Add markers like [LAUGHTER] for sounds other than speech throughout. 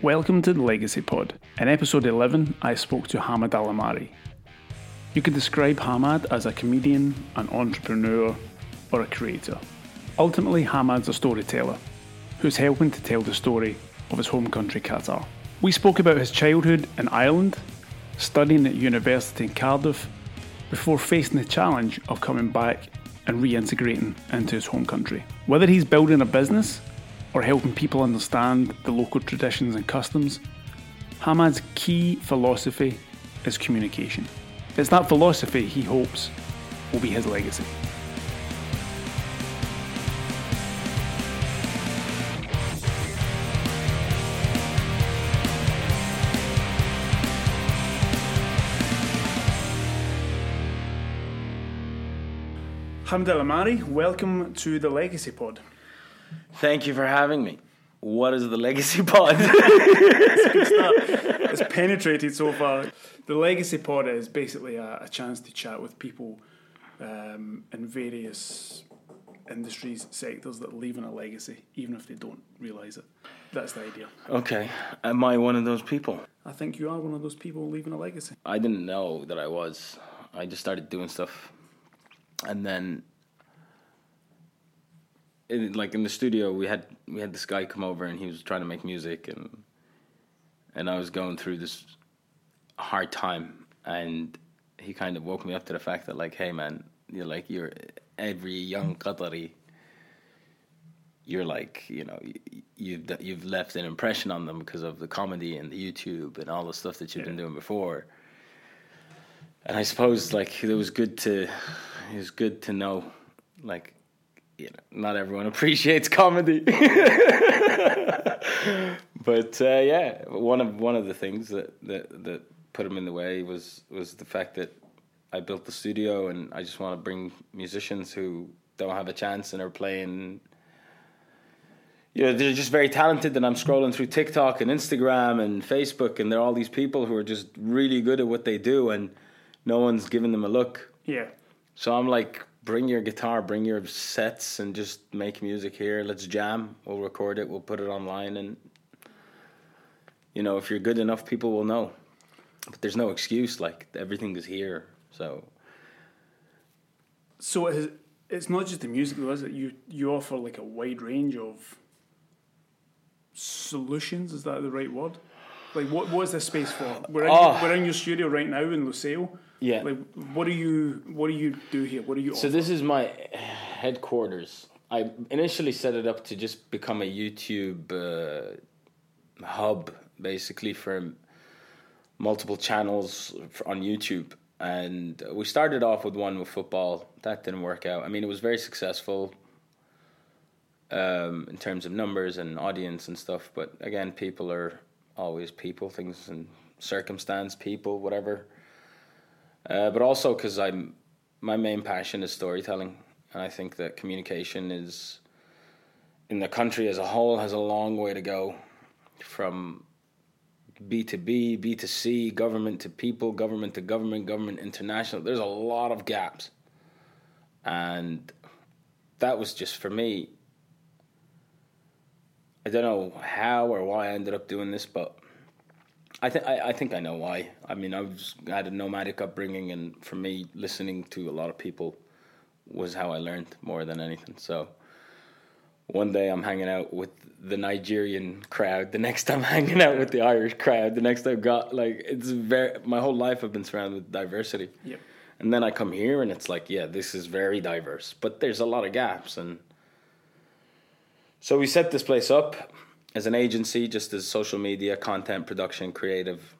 Welcome to the Legacy Pod. In episode 11, I spoke to Hamad Al Amari. You could describe Hamad as a comedian, an entrepreneur, or a creator. Ultimately, Hamad's a storyteller who's helping to tell the story of his home country, Qatar. We spoke about his childhood in Ireland, studying at university in Cardiff, before facing the challenge of coming back and reintegrating into his home country. Whether he's building a business or helping people understand the local traditions and customs, Hamad's key philosophy is communication. It's that philosophy he hopes will be his legacy. Al Amari, welcome to the Legacy Pod. Thank you for having me. What is the Legacy Pod? [LAUGHS] it's it's penetrated so far. The Legacy Pod is basically a, a chance to chat with people um, in various industries, sectors that are leaving a legacy, even if they don't realise it. That's the idea. okay. Am I one of those people? I think you are one of those people leaving a legacy. I didn't know that I was. I just started doing stuff. And then in, like in the studio we had we had this guy come over and he was trying to make music and and I was going through this hard time and he kind of woke me up to the fact that like hey man you're like you're every young Qatari you're like you know you, you've you've left an impression on them because of the comedy and the YouTube and all the stuff that you've been doing before. And I suppose like it was good to it was good to know like you know not everyone [LAUGHS] appreciates comedy [LAUGHS] but uh, yeah one of one of the things that, that that put him in the way was was the fact that I built the studio and I just want to bring musicians who don't have a chance and are playing you know, they're just very talented and I'm scrolling through TikTok and Instagram and Facebook and there are all these people who are just really good at what they do and no one's giving them a look. Yeah. So I'm like, bring your guitar, bring your sets, and just make music here. Let's jam. We'll record it. We'll put it online, and you know, if you're good enough, people will know. But there's no excuse. Like everything is here. So So it is, it's not just the music, though, is it? You you offer like a wide range of solutions. Is that the right word? Like, what what is this space for? We're in, Oh. we're in your studio right now in Lusail. Yeah. Like, what do you what do you do here? What do you? So offer? this is my headquarters. I initially set it up to just become a YouTube uh, hub, basically for multiple channels on YouTube. And we started off with one with football. That didn't work out. I mean, it was very successful um, in terms of numbers and audience and stuff. But again, people are always people, things and circumstance, people, whatever. Uh, but also because I'm my main passion is storytelling, and I think that communication is in the country as a whole has a long way to go from B to B, B to C, government to people, government to government, government international. There's a lot of gaps, and that was just for me. I don't know how or why I ended up doing this, but I think I think I know why. I mean, I was I had a nomadic upbringing, and for me, listening to a lot of people was how I learned more than anything. So one day I'm hanging out with the Nigerian crowd. The next I'm [LAUGHS] hanging out with the Irish crowd. The next I've got like it's very my whole life I've been surrounded with diversity. Yep. And then I come here and it's like, yeah, this is very diverse, but there's a lot of gaps and so we set this place up as an agency, just as social media, content production, creative.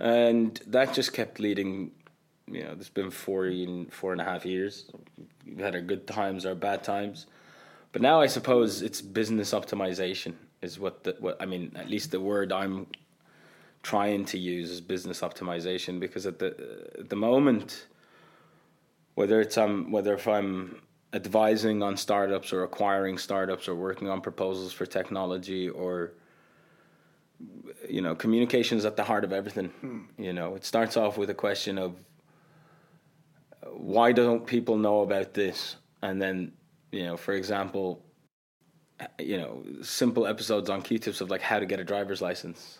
And that just kept leading, you know, it's been four, and four and a half years. We've had our good times, our bad times. But now I suppose it's business optimization is what the, what I mean, at least the word I'm trying to use is business optimization because at the at the moment whether it's um whether if I'm advising on startups or acquiring startups or working on proposals for technology or you know communication is at the heart of everything. Hmm. You know it starts off with a question of why don't people know about this? And then you know for example you know, simple episodes on Q-tips of like how to get a driver's license.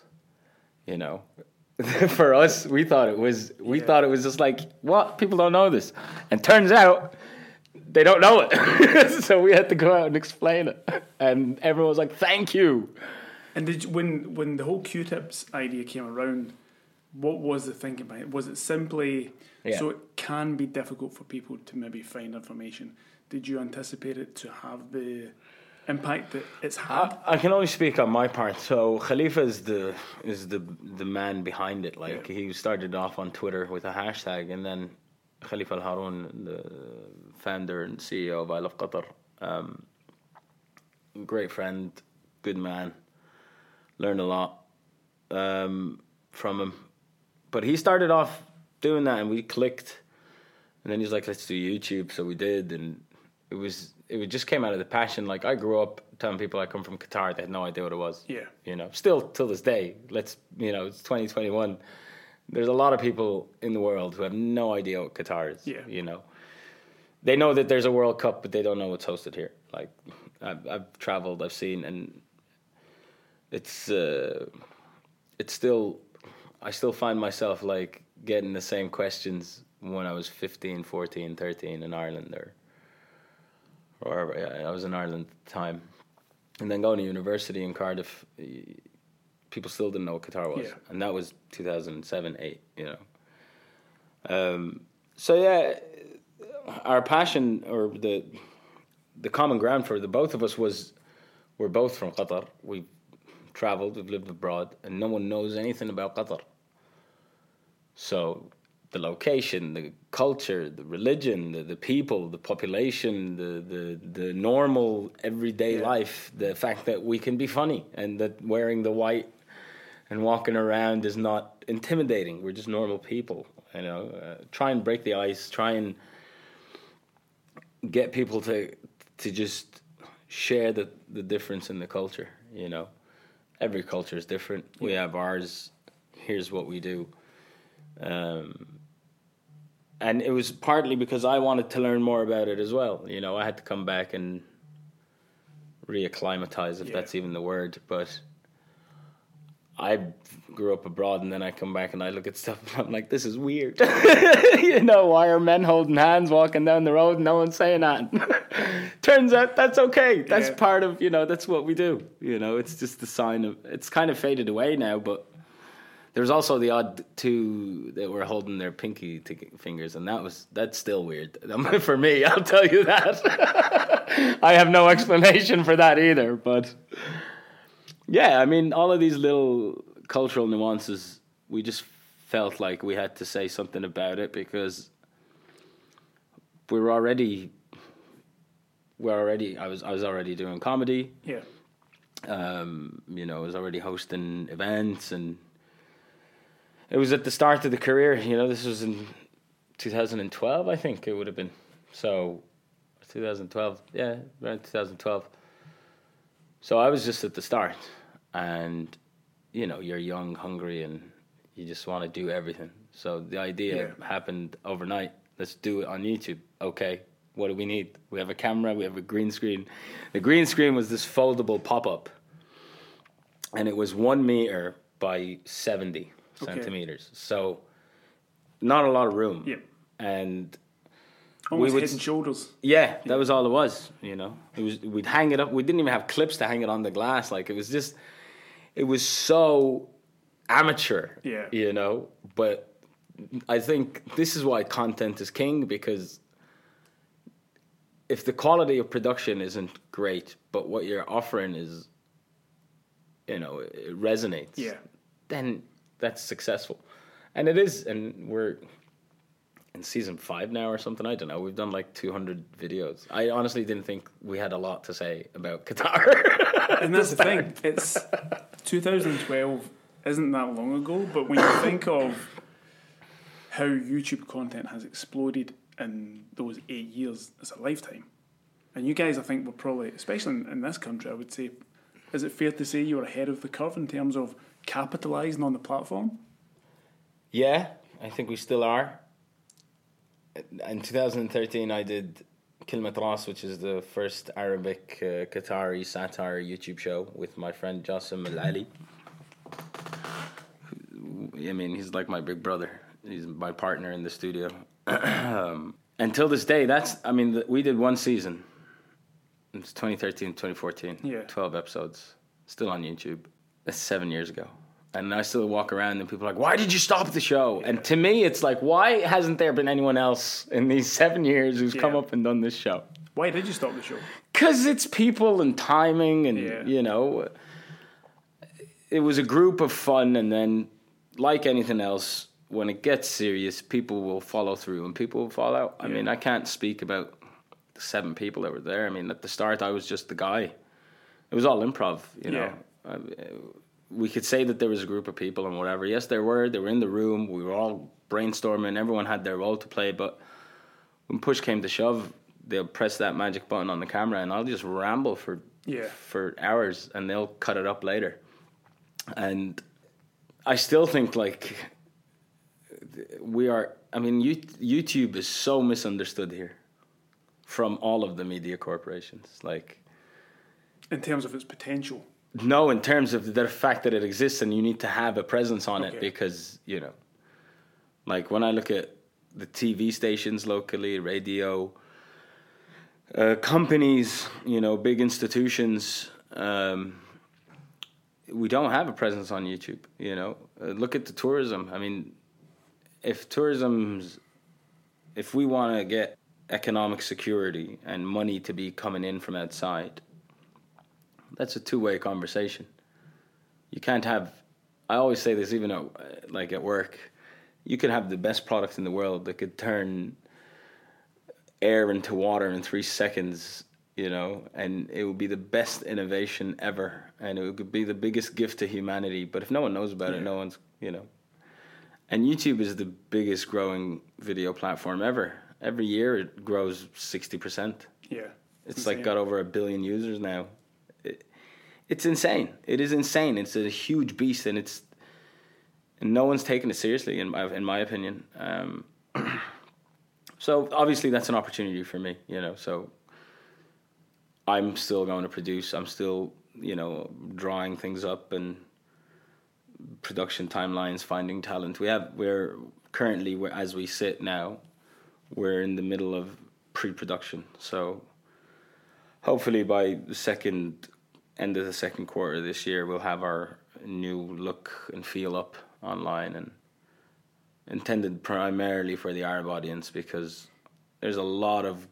You know, [LAUGHS] for us, we thought it was we Yeah. thought it was just like what? People don't know this, and turns out they don't know it. [LAUGHS] so we had to go out and explain it, and everyone was like, "Thank you." And did you, when when the whole Q-tips idea came around, what was the thinking behind it? Was it simply Yeah. so it can be difficult for people to maybe find information? Did you anticipate it to have the impact that it's had? I, I can only speak on my part. So Khalifa is the is the the man behind it. Like Yeah. he started off on Twitter with a hashtag, and then Khalifa Al Haroun, the founder and CEO of I Love Qatar, um, great friend, good man. Learned a lot um, from him, but he started off doing that, and we clicked. And then he's like, "Let's do YouTube," so we did, and it was it just came out of the passion. Like I grew up telling people I come from Qatar, they had no idea what it was. Yeah. you know, still till this day. Let's you know, it's twenty twenty one. There's a lot of people in the world who have no idea what Qatar is. Yeah. you know, they know that there's a World Cup, but they don't know what's hosted here. Like I've, I've traveled, I've seen, and it's uh, it's still I still find myself like getting the same questions when I was 15, 14, 13 in Ireland or or. Yeah, I was in Ireland at the time, and then going to university in Cardiff. People still didn't know what Qatar was, Yeah. and that was two thousand seven, eight. You know. Um, so yeah, our passion or the the common ground for the both of us was we're both from Qatar. We've traveled, we've lived abroad, and no one knows anything about Qatar. So the location, the culture, the religion, the, the people, the population, the, the, the normal everyday Yeah. life, the fact that we can be funny and that wearing the white and walking around is not intimidating. We're just normal people, you know. Uh, try and break the ice, try and get people to to just share the the difference in the culture, you know. Every culture is different. We have ours. Here's what we do. Um, and it was partly because I wanted to learn more about it as well. You know, I had to come back and reacclimatize, if Yeah. that's even the word. But I grew up abroad, and then I come back and I look at stuff, and I'm like, this is weird. [LAUGHS] you know, why are men holding hands walking down the road and no one's saying that? [LAUGHS] Turns out that's okay. That's Yeah. part of, you know, that's what we do. You know, it's just the sign of, it's kind of faded away now, but there was also the odd two that were holding their pinky t- fingers, and that was that's still weird [LAUGHS] for me. I'll tell you that. I have no explanation for that either. But yeah, I mean, all of these little cultural nuances, we just felt like we had to say something about it because we were already we're already I was I was already doing comedy Yeah. um, you know, I was already hosting events, and it was at the start of the career. You know, this was in 2012, I think it would have been. So, 2012, yeah, around 2012. So I was just at the start, and you know, you're young, hungry, and you just want to do everything. So the idea Yeah. happened overnight. Let's do it on YouTube. Okay, what do we need? We have a camera, we have a green screen. The green screen was this foldable pop up, and it was one meter by 70 Okay. centimeters. So, not a lot of room. Yeah. And Almost would head and shoulders. yeah, that was all it was. You know, it was we'd hang it up. We didn't even have clips to hang it on the glass. Like it was just, it was so amateur. Yeah. You know, but I think this is why content is king because if the quality of production isn't great, but what you're offering is, you know, it resonates. Yeah. Then that's successful, and it is. And we're in season five now or something. I don't know. We've done like 200 videos. I honestly didn't think we had a lot to say about Qatar. [LAUGHS] [LAUGHS] And that's the thing. It's 2012 isn't that long ago, but when you think of how YouTube content has exploded in those eight years, it's a lifetime. And you guys, I think, were probably, especially in, in this country, I would say, is it fair to say you were ahead of the curve in terms of capitalising on the platform? yeah, I think we still are. In 2013, I did Kilmatras, which is the first Arabic uh, Qatari satire YouTube show with my friend Jassim Al Ali. I mean, he's like my big brother. He's my partner in the studio. [CLEARS THROAT] um, until this day, that's, I mean, the, we did one season. It's 2013, 2014. Yeah. 12 episodes. Still on YouTube. That's seven years ago. And I still walk around and people are like, why did you stop the show? And to me, it's like, why hasn't there been anyone else in these [LAUGHS] seven years who's come up and done this show? Why did you stop the show? Because it's people and timing, and Yeah. you know, it was a group of fun, and then, like anything else, when it gets serious, people will follow through and people will fall out. I mean, I can't speak about the seven people that were there. I mean, at the start, I was just the guy. It was all improv, you know. I, we could say that there was a group of people and whatever. Yes, there were. They were in the room. We were all brainstorming. Everyone had their role to play, but when push came to shove, they'll press that magic button on the camera, and I'll just ramble for Yeah. for hours, and they'll cut it up later. And I still think like we are. I mean, YouTube is so misunderstood here from all of the media corporations. Like, In terms of its potential. No, in terms of the fact that it exists and you need to have a presence on Okay. it because you know, like when I look at the TV stations locally, radio, uh, companies, you know, big institutions, um, we don't have a presence on YouTube. You know, uh, look at the tourism. I mean, if tourism's, if we want to get economic security and money to be coming in from outside, that's a two-way conversation. You can't have. I always say this, even at, like at work, you could have the best product in the world that could turn air into water in three seconds, you know, and it would be the best innovation ever, and it would be the biggest gift to humanity. But if no one knows about it, no one's, you know. And YouTube is the biggest growing video platform ever. Every year it grows sixty percent. Yeah. It's like got over a billion users now. It, it's insane. It is insane. It's a huge beast, and it's and no one's taking it seriously, in my in my opinion. Um, [CLEARS THROAT] so obviously that's an opportunity for me, you know. So I'm still going to produce. I'm still, you know, drawing things up and production timelines, finding talent. We have we're currently we're, as we sit now, we're in the middle of pre-production. So hopefully by the second end of the second quarter this year, we'll have our new look and feel up online and intended primarily for the Arab audience because there's a lot of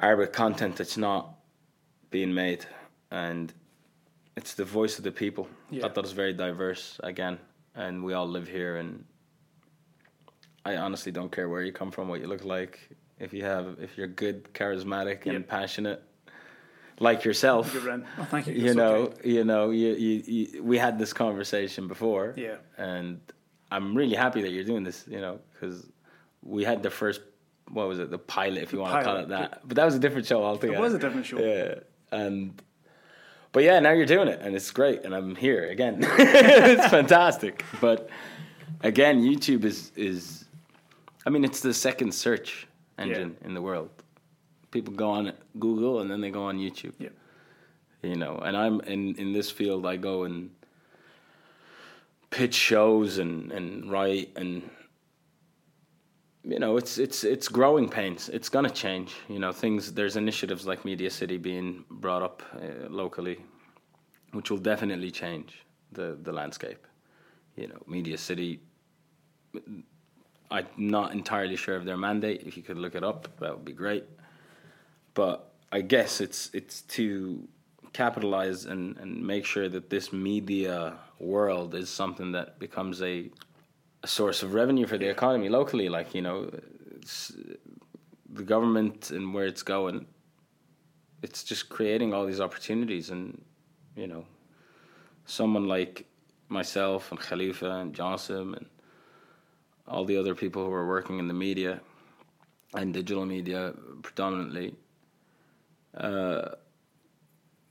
Arabic content that's not being made and it's the voice of the people. Yeah. I thought it's very diverse again and we all live here and I honestly don't care where you come from, what you look like. If you have if you're good, charismatic and passionate like yourself, Good run. Oh, thank you. you know, okay. you know, you, you, you, we had this conversation before, Yeah. and I'm really happy that you're doing this, you know, because we had the first, what was it, the pilot, if you want to call it that, but that was a different show altogether. It was a different show. yeah, and but yeah, now you're doing it, and it's great, and I'm here again. [LAUGHS] it's fantastic, but again, YouTube is is, I mean, it's the second search engine in the world. People go on Google and then they go on YouTube. Yeah. you know and i'm in in this field i go and pitch shows and and write and you know it's it's it's growing pains. It's going to change. You know things there's initiatives like media city being brought up uh, locally which will definitely change the the landscape. You know media city i'm not entirely sure of their mandate. If you could look it up that would be great but I guess it's it's to capitalize and, and make sure that this media world is something that becomes a, a source of revenue for the economy locally. Like you know, it's, the government and where it's going, it's just creating all these opportunities, and you know, someone like myself and Khalifa and Johnson and all the other people who are working in the media and digital media predominantly uh,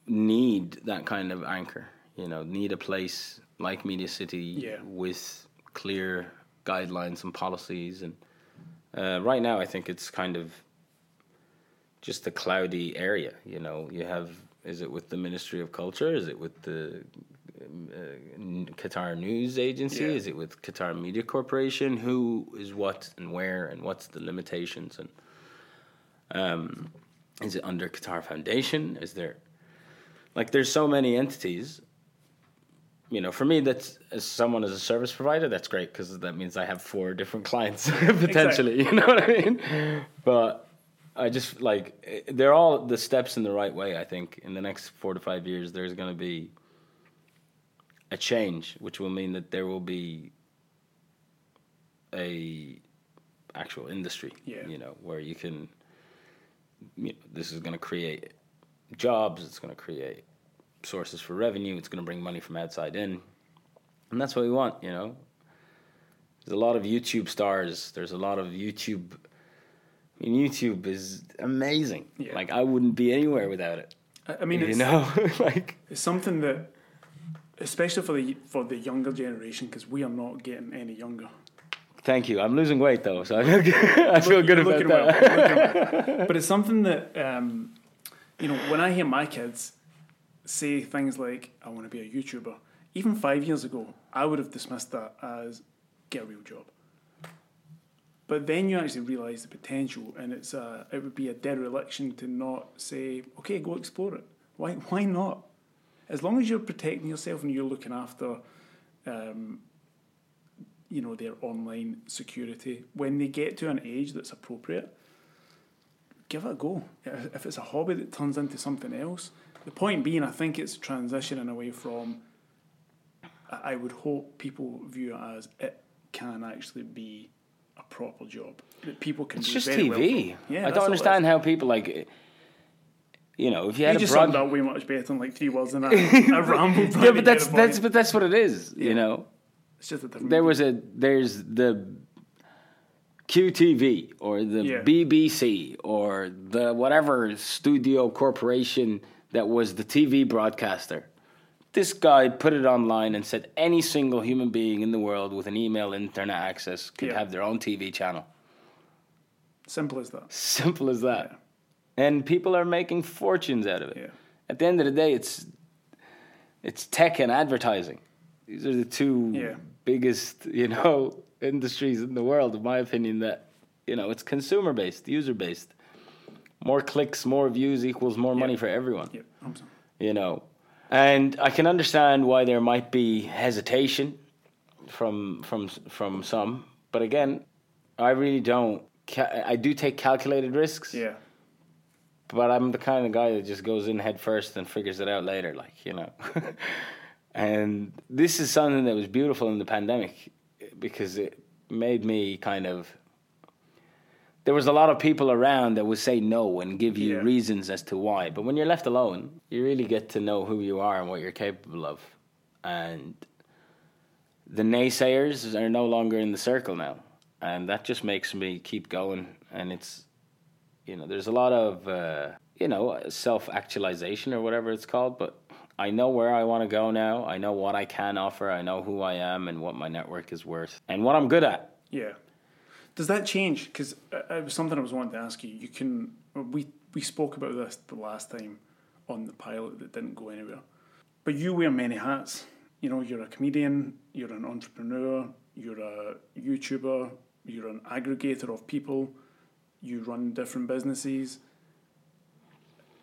need that kind of anchor. You know, need a place like Media City Yeah. with clear guidelines and policies. And uh, right now, I think it's kind of just a cloudy area. You know, you have is it with the Ministry of Culture? Is it with the um, uh, Qatar News Agency? Yeah. Is it with Qatar Media Corporation? Who is what and where and what's the limitations and um, is it under Qatar Foundation? Is there like there's so many entities you know, for me, that's as someone as a service provider, that's great because that means I have four different clients [LAUGHS] potentially. You know what I mean? But I just like they're all the steps in the right way. I think in the next four to five years, there's going to be a change, which will mean that there will be a actual industry. Yeah. You know, where you can. You know, this is going to create jobs. It's going to create sources for revenue. It's going to bring money from outside in, and that's what we want. You know, there's a lot of YouTube stars. There's a lot of YouTube. I mean, YouTube is amazing. Yeah. Like I wouldn't be anywhere without it. I mean, you it's, know, [LAUGHS] like it's something that, especially for the for the younger generation, because we are not getting any younger. Thank you. I'm losing weight though, so I feel [LAUGHS] good, I feel good about that. well, [LAUGHS] well. But it's something that um, you know when I hear my kids say things like, "I want to be a YouTuber," even five years ago, I would have dismissed that as get a real job. But then you actually realise the potential, and it's a, it would be a dereliction to not say, "Okay, go explore it." Why? Why not? As long as you're protecting yourself and you're looking after, um, you know, their online security. When they get to an age that's appropriate, give it a go. If it's a hobby that turns into something else, the point being, I think it's transitioning away from. I would hope people view it as it can actually be a proper job that people can. It's do just very well TV. from. Yeah, I don't understand how people like. You know, if you You had just a broad, summed up way much better in like three words than that. [LAUGHS] I rambled. yeah, but that's that's but that's what it is. Yeah. You know, It's just different. there was a there's the QTV or the Yeah. BBC or the whatever studio corporation that was the TV broadcaster. This guy put it online and said any single human being in the world with an email internet access could Yeah. have their own TV channel. simple as that. Simple as that. And people are making fortunes out of it. Yeah. At the end of the day, it's it's tech and advertising. These are the two Yeah. biggest, [LAUGHS] you know, industries in the world, in my opinion. That you know, it's consumer based, user based. More clicks, more views equals more money for everyone. Yeah. You know, and I can understand why there might be hesitation from from from some, but again, I really don't. Ca- I do take calculated risks Yeah. but I'm the kind of guy that just goes in head first and figures it out later, like you know. [LAUGHS] and this is something that was beautiful in the pandemic because it made me kind of. There was a lot of people around that would say no and give you Yeah. reasons as to why, but when you're left alone, you really get to know who you are and what you're capable of, and the naysayers are no longer in the circle now, and that just makes me keep going. And it's you know, there's a lot of, uh, you know, self actualization or whatever it's called, but I know where I want to go now. I know what I can offer. I know who I am and what my network is worth and what I'm good at. Yeah. Does that change? Because uh, it was something I was wanting to ask you. You can we we spoke about this the last time on the pilot that didn't go anywhere. But you wear many hats. You know, you're a comedian, you're an entrepreneur, you're a YouTuber, you're an aggregator of people, you run different businesses.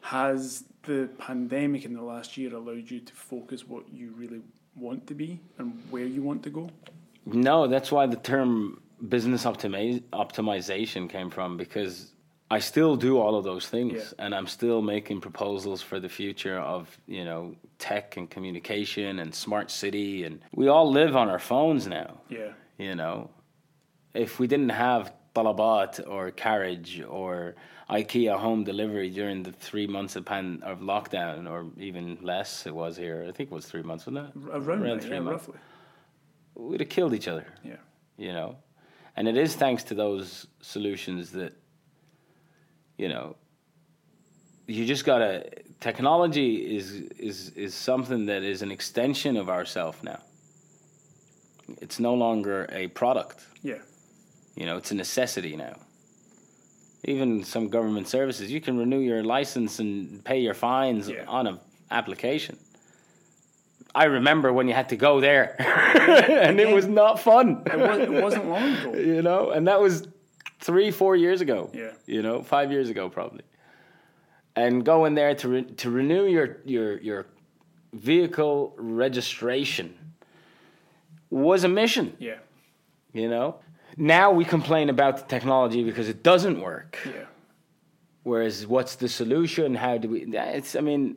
Has the pandemic in the last year allowed you to focus what you really want to be and where you want to go? No, that's why the term business optimi- optimization came from because I still do all of those things Yeah. and I'm still making proposals for the future of, you know, tech and communication and smart city and we all live on our phones now. Yeah. you know if we didn't have talabat or carriage or ikea home delivery during the three months of pan of lockdown or even less it was here i think it was three months wasn't it Around, Around three yeah, months. roughly. we'd have killed each other Yeah. you know and it is thanks to those solutions that you know you just gotta technology is is is something that is an extension of ourself now it's no longer a product Yeah. You know, it's a necessity now. Even some government services, you can renew your license and pay your fines Yeah. on an application. I remember when you had to go there, [LAUGHS] and it was not fun. It, was, it wasn't long ago. [LAUGHS] you know, and that was three, four years ago. Yeah. you know, five years ago probably. And going there to re- to renew your your your vehicle registration was a mission. Yeah, You know, now we complain about the technology because it doesn't work. yeah, Whereas, what's the solution? How do we? It's I mean,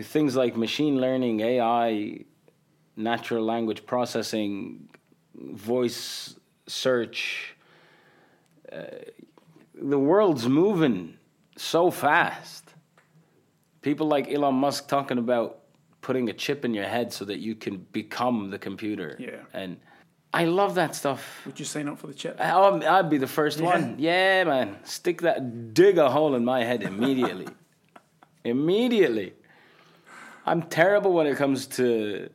things like machine learning, AI, natural language processing, voice search. Uh, the world's moving so fast. People like Elon Musk talking about putting a chip in your head so that you can become the computer. Yeah. And I love that stuff. Would you sign up for the chip? I'll, oh, I'd be the first Yeah. one. Yeah, man. Stick that, dig a hole in my head immediately. [LAUGHS] immediately. I'm terrible when it comes to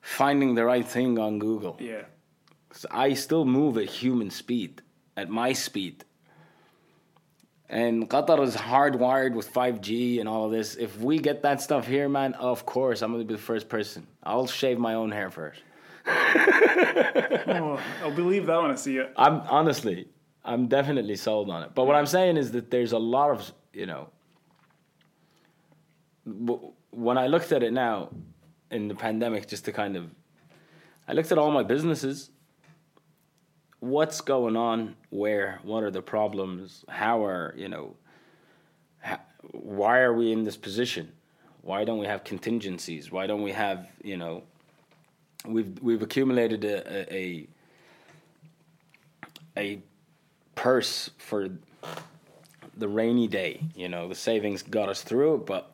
finding the right thing on Google. Yeah, I still move at human speed, at my speed. And Qatar is hardwired with 5G and all of this. If we get that stuff here, man, of course, I'm going to be the first person. I'll shave my own hair first. Oh, I'll believe that when I see it. I'm honestly, I'm definitely sold on it. But what I'm saying is that there's a lot of, you know, when I looked at it now in the pandemic, just to kind of, I looked at all my businesses. What's going on? Where? What are the problems? How are, you know, how, why are we in this position? Why don't we have contingencies? Why don't we have, you know, we've we've accumulated a, a, a purse for the rainy day. You know, the savings got us through it, but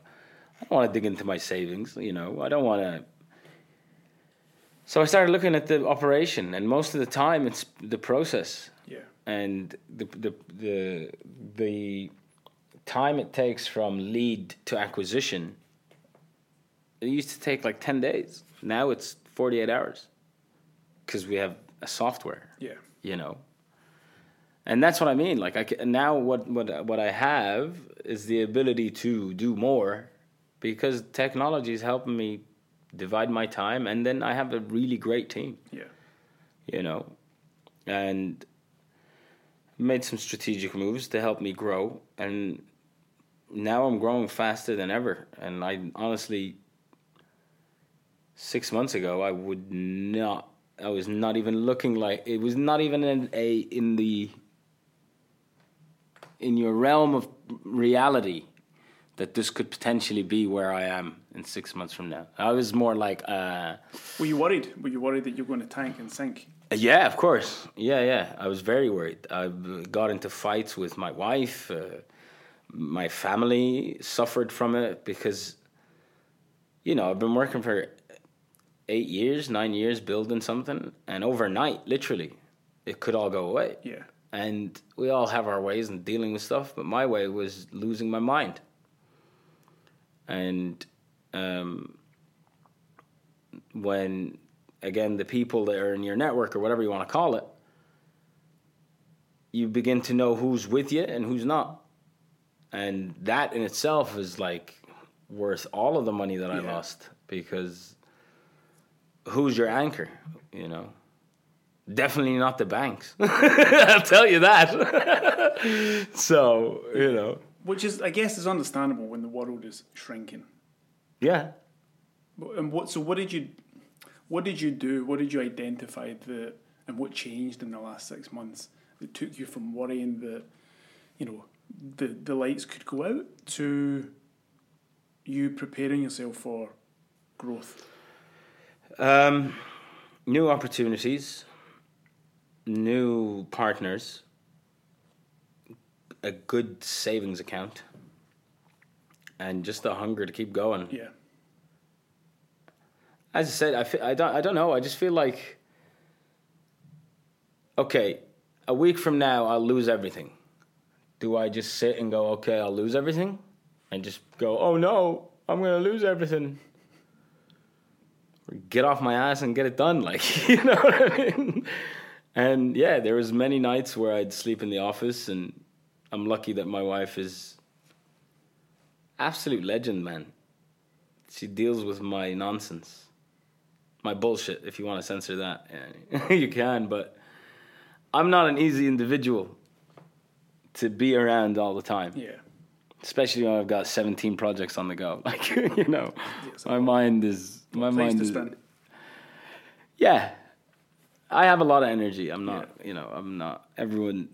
I don't want to dig into my savings. You know, I don't want to. So I started looking at the operation, and most of the time it's the process Yeah, and the the the the time it takes from lead to acquisition. It used to take like ten days. Now it's forty eight hours, because we have a software. Yeah, you know? And that's what i mean. Like i can, now what what what i have is the ability to do more because technology is helping me divide my time and then i have a really great team. Yeah, you know? And made some strategic moves to help me grow and now i'm growing faster than ever. And i honestly six months ago i would not i was not even looking like it was not even in a in the in your realm of reality that this could potentially be where i am in six months from now i was more like uh Were you worried? Were you worried that you're going to tank and sink? yeah, of course. Yeah, yeah. I was very worried. I got into fights with my wife. Uh, my family suffered from it because, you know, I've been working for eight years, nine years building something, and overnight, literally, it could all go away. Yeah, And we all have our ways in dealing with stuff, but my way was losing my mind. And um, when, again, the people that are in your network or whatever you want to call it, you begin to know who's with you and who's not. And that in itself is like worth all of the money that I Yeah. lost because who's your anchor, you know? Definitely not the banks. [LAUGHS] I'll tell you that. [LAUGHS] so, you know, which is, I guess, is understandable when the world is shrinking. yeah. And what? So what did you, what did you do? What did you identify that, and what changed in the last six months that took you from worrying that, you know, the the lights could go out to you preparing yourself for growth? Um, new opportunities, new partners, a good savings account, and just the hunger to keep going. Yeah, As I said, I, fe- I don't I don't know. I just feel like okay, a week from now I'll lose everything. Do I just sit and go, okay, I'll lose everything, and just go, oh no, I'm gonna lose everything? Get off my ass and get it done, like [LAUGHS] you know what I mean? And yeah, there was many nights where I'd sleep in the office and I'm lucky that my wife is absolute legend, man. She deals with my nonsense, my bullshit. If you want to censor that, yeah, [LAUGHS] you can. But I'm not an easy individual to be around all the time. Yeah. Especially when I've got 17 projects on the go. [LAUGHS] Like you know, my mind is my Place mind to is spend. yeah. I have a lot of energy. I'm not, you know, I'm not everyone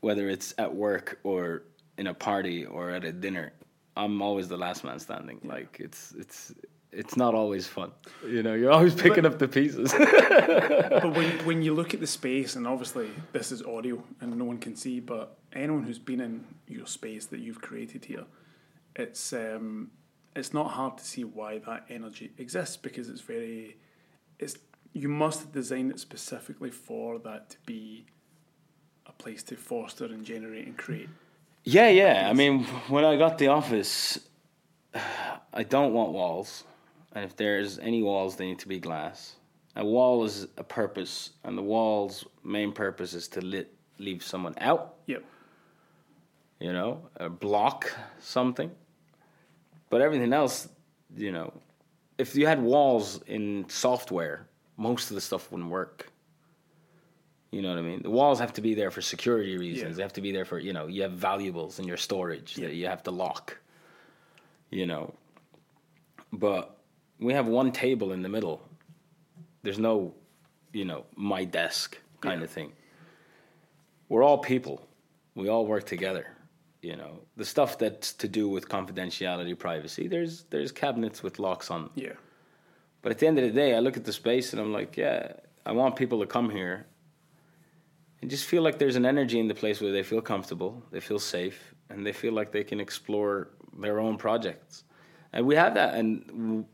whether it's at work or in a party or at a dinner. I'm always the last man standing. Like it's it's it's not always fun. You know, you're always picking up the pieces. [LAUGHS] but when when you look at the space, and obviously this is audio and no one can see, but anyone who's been in your space that you've created here, it's um, it's not hard to see why that energy exists because it's very, it's you must have designed it specifically for that to be a place to foster and generate and create. yeah, yeah. I mean, when I got the office, [SIGHS] I don't want walls. And if there's any walls, they need to be glass. A wall is a purpose, and the wall's main purpose is to lit, leave someone out Yep. you know, or block something. But everything else, you know, if you had walls in software, most of the stuff wouldn't work. You know what I mean? The walls have to be there for security reasons. Yeah. They have to be there for, you know, you have valuables in your storage that you have to lock. You know. But we have one table in the middle. There's no, you know, my desk kind Yeah. of thing. We're all people. We all work together. You know, the stuff that's to do with confidentiality, privacy. There's there's cabinets with locks on. Yeah. But at the end of the day, I look at the space and I'm like, yeah, I want people to come here and just feel like there's an energy in the place where they feel comfortable, they feel safe, and they feel like they can explore their own projects. And we have that. And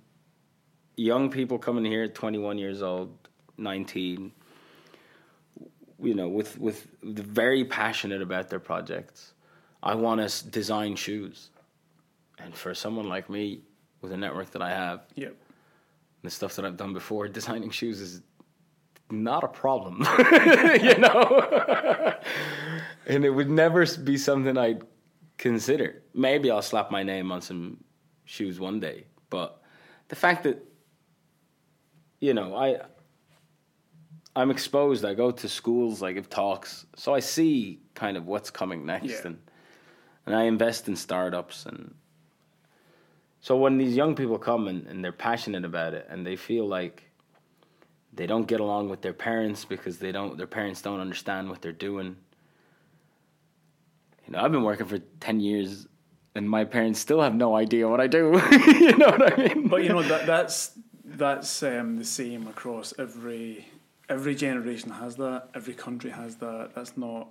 young people coming here 21 years old, 19, you know, with, with very passionate about their projects. I want to design shoes. And for someone like me, with the network that I have, Yep. the stuff that I've done before, [LAUGHS] designing shoes is not a problem, [LAUGHS] you know. [LAUGHS] and it would never be something I'd consider. Maybe I'll slap my name on some shoes one day, but the fact that you know I I'm exposed. I go to schools, I give talks, so I see kind of what's coming next, Yeah. and and I invest in startups and so when these young people come and, and they're passionate about it and they feel like they don't get along with their parents because they don't their parents don't understand what they're doing. You know, I've been working for ten years and my parents still have no idea what I do. [LAUGHS] you know what I mean? But you know that that's that's um, the same across every every generation has that. Every country has that. That's not.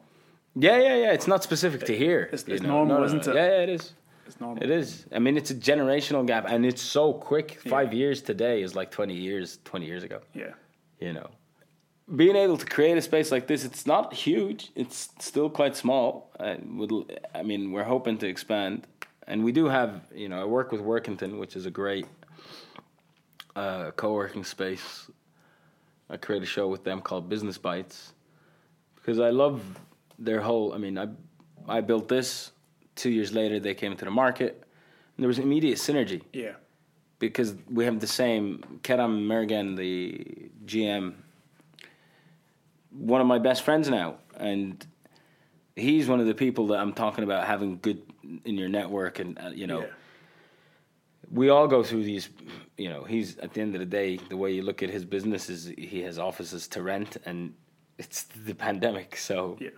Yeah, yeah, yeah. It's not specific to here. It's- it's normal, No, no, isn't it? Yeah, yeah, it is. It's normal. It is. I mean, it's a generational gap, and it's so quick. Yeah. Five years today is like twenty years. Twenty years ago. Yeah. you know being able to create a space like this it's not huge it's still quite small uh, would i mean we're hoping to expand and we do have you know i work with Workinton which is a great uh, co-working space i create a show with them called business bites because i love their whole i mean i i built this two years later they came into the market and there was immediate synergy Yeah. because we have the same Kerem Mergen, the GM, one of my best friends now, and he's one of the people that I'm talking about having good in your network, and uh, you know, Yeah. we all go through these. You know, he's at the end of the day, the way you look at his business is he has offices to rent, and it's the [LAUGHS] pandemic, so. Yeah.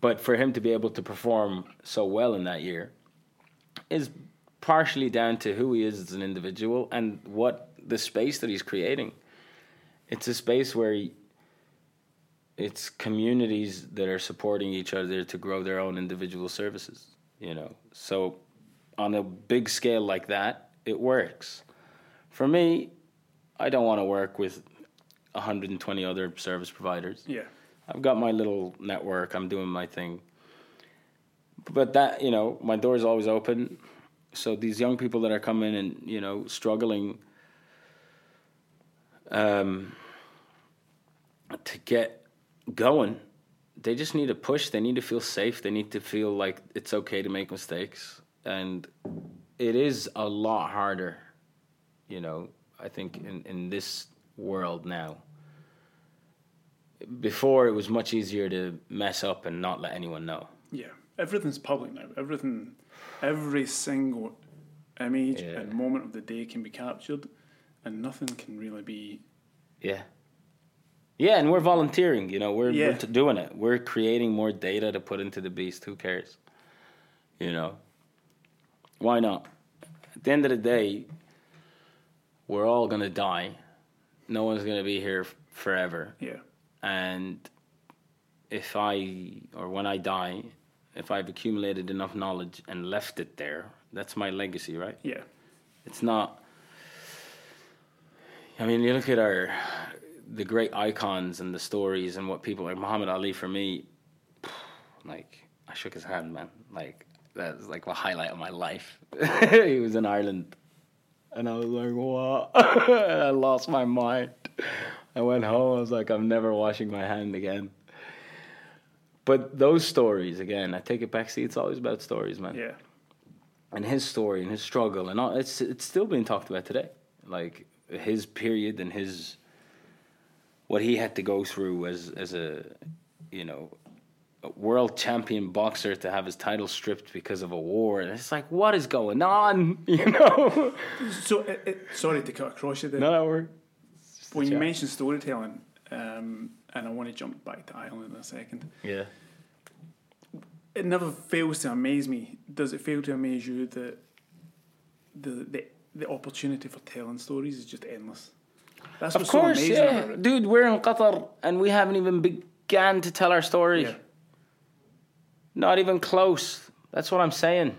But for him to be able to perform so well in that year is partially down to who he is as an individual and what the space that he's creating. It's a space where he, it's communities that are supporting each other to grow their own individual services, you know. So on a big scale like that, it works. For me, I don't want to work with 120 other service providers. Yeah. I've got my little network. I'm doing my thing. But that, you know, my door is always open. So these young people that are coming and, you know, struggling um, to get going, they just need a push. They need to feel safe. They need to feel like it's okay to make mistakes. And it is a lot harder, you know, I think in, in this world now. Before it was much easier to mess up and not let anyone know. Yeah, everything's public now. Everything, every single image Yeah. and moment of the day can be captured, and nothing can really be. Yeah. Yeah, and we're volunteering, you know, we're, Yeah. we're t- doing it. We're creating more data to put into the beast. Who cares? You know? Why not? At the end of the day, we're all going to die. No one's going to be here f- forever. Yeah, And if I, or when I die, if I've accumulated enough knowledge and left it there, that's my legacy, right? yeah, It's not. I mean, you look at our the great icons and the stories and what people like Muhammad Ali for me. Like I shook his hand, man. Like that's like the highlight of my life. [LAUGHS] he was in Ireland, and I was like, what? [LAUGHS] I lost my mind. I went home. I was like, I'm never washing my hand again. But those stories, again, I take it back. See, it's always about stories, man yeah, and his story and his struggle and all it's it's still being talked about today like his period and his what he had to go through as as a you know a world champion boxer to have his title stripped because of a war and it's like what is going on [LAUGHS] you know So, it, it, sorry to cut across you there. no we're when you mentioned storytelling, um, and I want to jump back to Ireland in a second. yeah It never fails to amaze me. Does it fail to amaze you that the the, the opportunity for telling stories is just endless? That's of course so amazing yeah about it. dude we're in Qatar and we haven't even began to tell our story Yeah. Not even close. That's what I'm saying.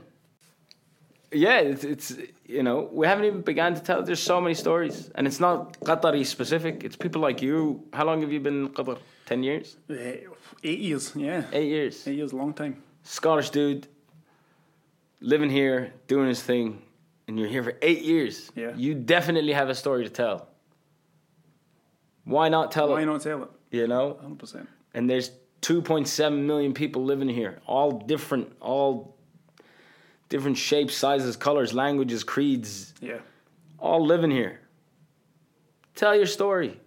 Yeah, it's, it's you know we haven't even begun to tell. There's so many stories, and it's not Qatari specific. It's people like you. How long have you been in Qatar? Ten years? Uh, eight years, yeah. Eight years? Eight years, long time. Scottish dude, living here, doing his thing, and you're here for eight years. Yeah. You definitely have a story to tell. Why not tell Why it? not tell it? You know, 100%. and there's 2.7 million people living here, all different, all different shapes, sizes, colors, languages, creeds, Yeah. all living here. Tell your story.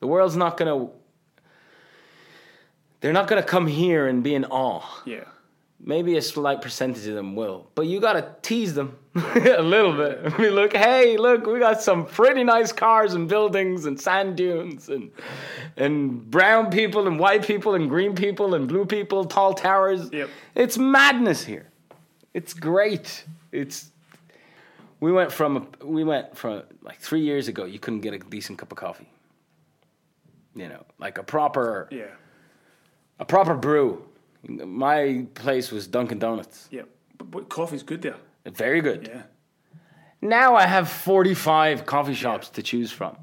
The world's not gonna. They're not gonna come here and be in awe. Yeah. Maybe a slight percentage of them will, but you gotta tease them [LAUGHS] a little bit. I mean, look, hey, look, we got some pretty nice cars and buildings and sand dunes and and brown people and white people and green people and blue people, tall towers. Yep. It's madness here. It's great. It's we went from we went from like three years ago. You couldn't get a decent cup of coffee. You know, like a proper Yeah. a proper brew. My place was Dunkin' Donuts. Yeah. But, but coffee's good there. Very good. Yeah. Now I have 45 coffee shops to choose from.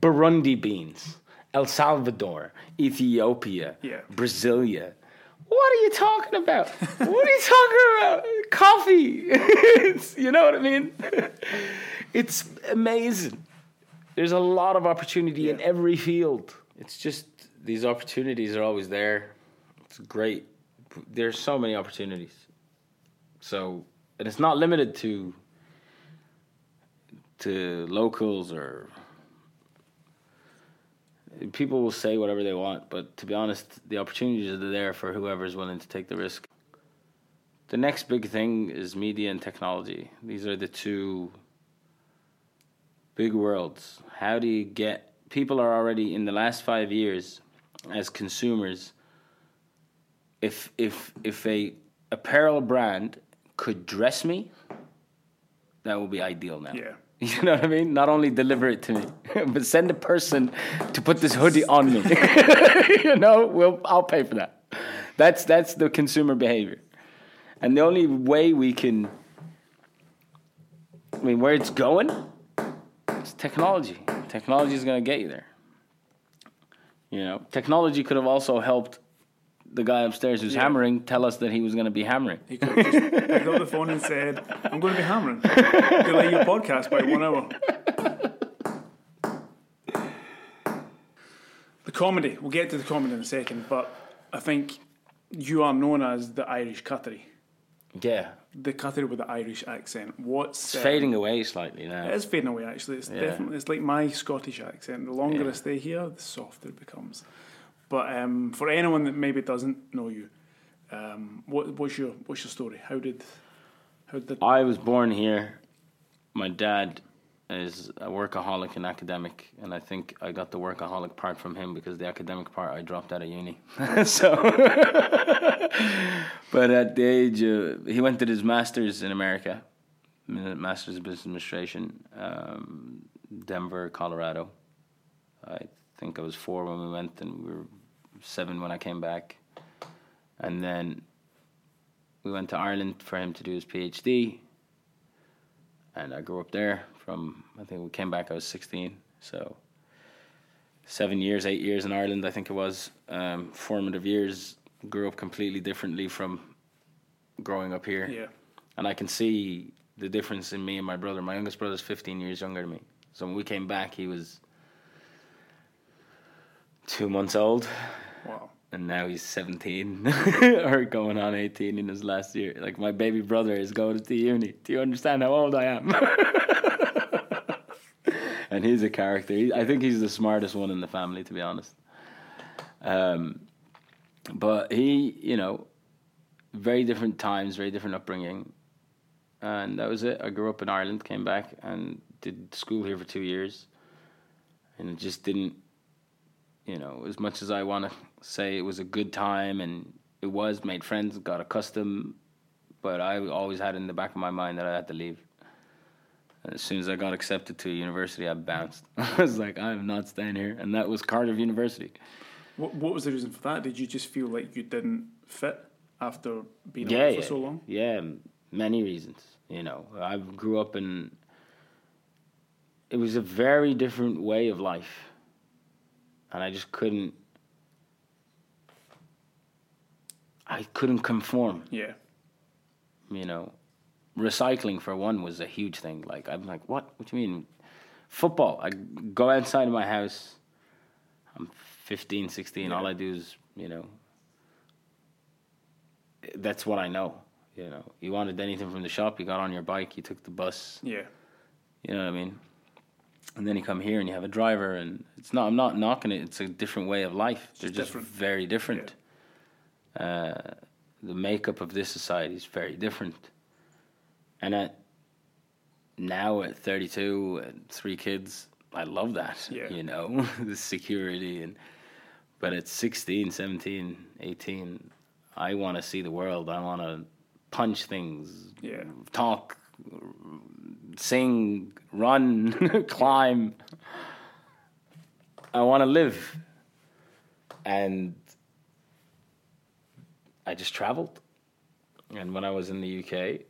Burundi beans, El Salvador, Ethiopia, Yeah. Brasilia. What are you talking about? what are you talking about? Coffee. [LAUGHS] You know what I mean? it's amazing. There's a lot of opportunity in every field. It's just these opportunities are always there. It's great. There's so many opportunities. So, and it's not limited to to locals or people will say whatever they want, but to be honest, the opportunities are there for whoever is willing to take the risk. The next big thing is media and technology. These are the two big worlds. How do you get people are already in the last 5 years as consumers if if if a apparel brand could dress me that would be ideal now. Yeah. [LAUGHS] You know what I mean? Not only deliver it to me, [LAUGHS] but send a person to put this hoodie on me. [LAUGHS] you know, we'll I'll pay for that. That's that's the consumer behavior. And the only way we can I mean where it's going it's technology. Technology is going to get you there. You know, technology could have also helped the guy upstairs who's Yeah. hammering tell us that he was going to be hammering. He could have just picked up the phone and said, I'm going to be hammering. Delay your podcast by one hour. The comedy. We'll get to the comedy in a second, but I think you are known as the Irish Qatari. Yeah, The Qatari with the Irish accent. What's it's um, fading away slightly now. It is fading away. Actually, it's Yeah. definitely it's like my Scottish accent. The longer Yeah. I stay here, the softer it becomes. But um, for anyone that maybe doesn't know you, um, what, what's your what's your story? How did how did I was born here. My dad is a workaholic and academic, and I think I got the workaholic part from him because the academic part I dropped out of uni. [LAUGHS] so, [LAUGHS] but at the age of, he went to his masters in America, masters of business administration, um, Denver, Colorado. I think I was four when we went, and we were seven when I came back, and then we went to Ireland for him to do his PhD, and I grew up there. From I think we came back I was sixteen, so seven years, eight years in Ireland. I think it was um, formative years. Grew up completely differently from growing up here, yeah and I can see the difference in me and my brother. My youngest brother is fifteen years younger than me, so when we came back, he was two months old wow and now he's 17 [LAUGHS] or going on 18 in his last year. Like my baby brother is going to uni. Do you understand how old I am? [LAUGHS] and he's a character. He, I think he's the smartest one in the family, to be honest. Um, but he, you know, very different times, very different upbringing. And that was it. I grew up in Ireland, came back and did school here for two years. And it just didn't you know, as much as I want to say it was a good time and it was, made friends, got accustomed, but I always had in the back of my mind that I had to leave. And as soon as I got accepted to university, I bounced. [LAUGHS] I was like, I am not staying here. And that was Cardiff University. what, what was the reason for that? Did you just feel like you didn't fit after being yeah, away yeah, for so long? yeah, many reasons. You know, I grew up in. It was a very different way of life, and I just couldn't. I couldn't conform. Yeah You know, recycling for one was a huge thing. Like I'm like, what? What do you mean? Football. I go outside of my house. I'm 15, 16. All I do is, you know, that's what I know. You know, you wanted anything from the shop, you got on your bike, you took the bus. yeah You know what I mean? And then you come here and you have a driver, and it's not. I'm not knocking it. It's a different way of life. They're just different. very different. Uh, the makeup of this society is very different. And at now at 32 and three kids, I love that. [LAUGHS] Yeah. You know, [LAUGHS] the security and. But at 16, 17, 18, I want to see the world. I want to punch things, Yeah. talk, sing, run, [LAUGHS] climb. I want to live. And I just traveled. And when I was in the UK,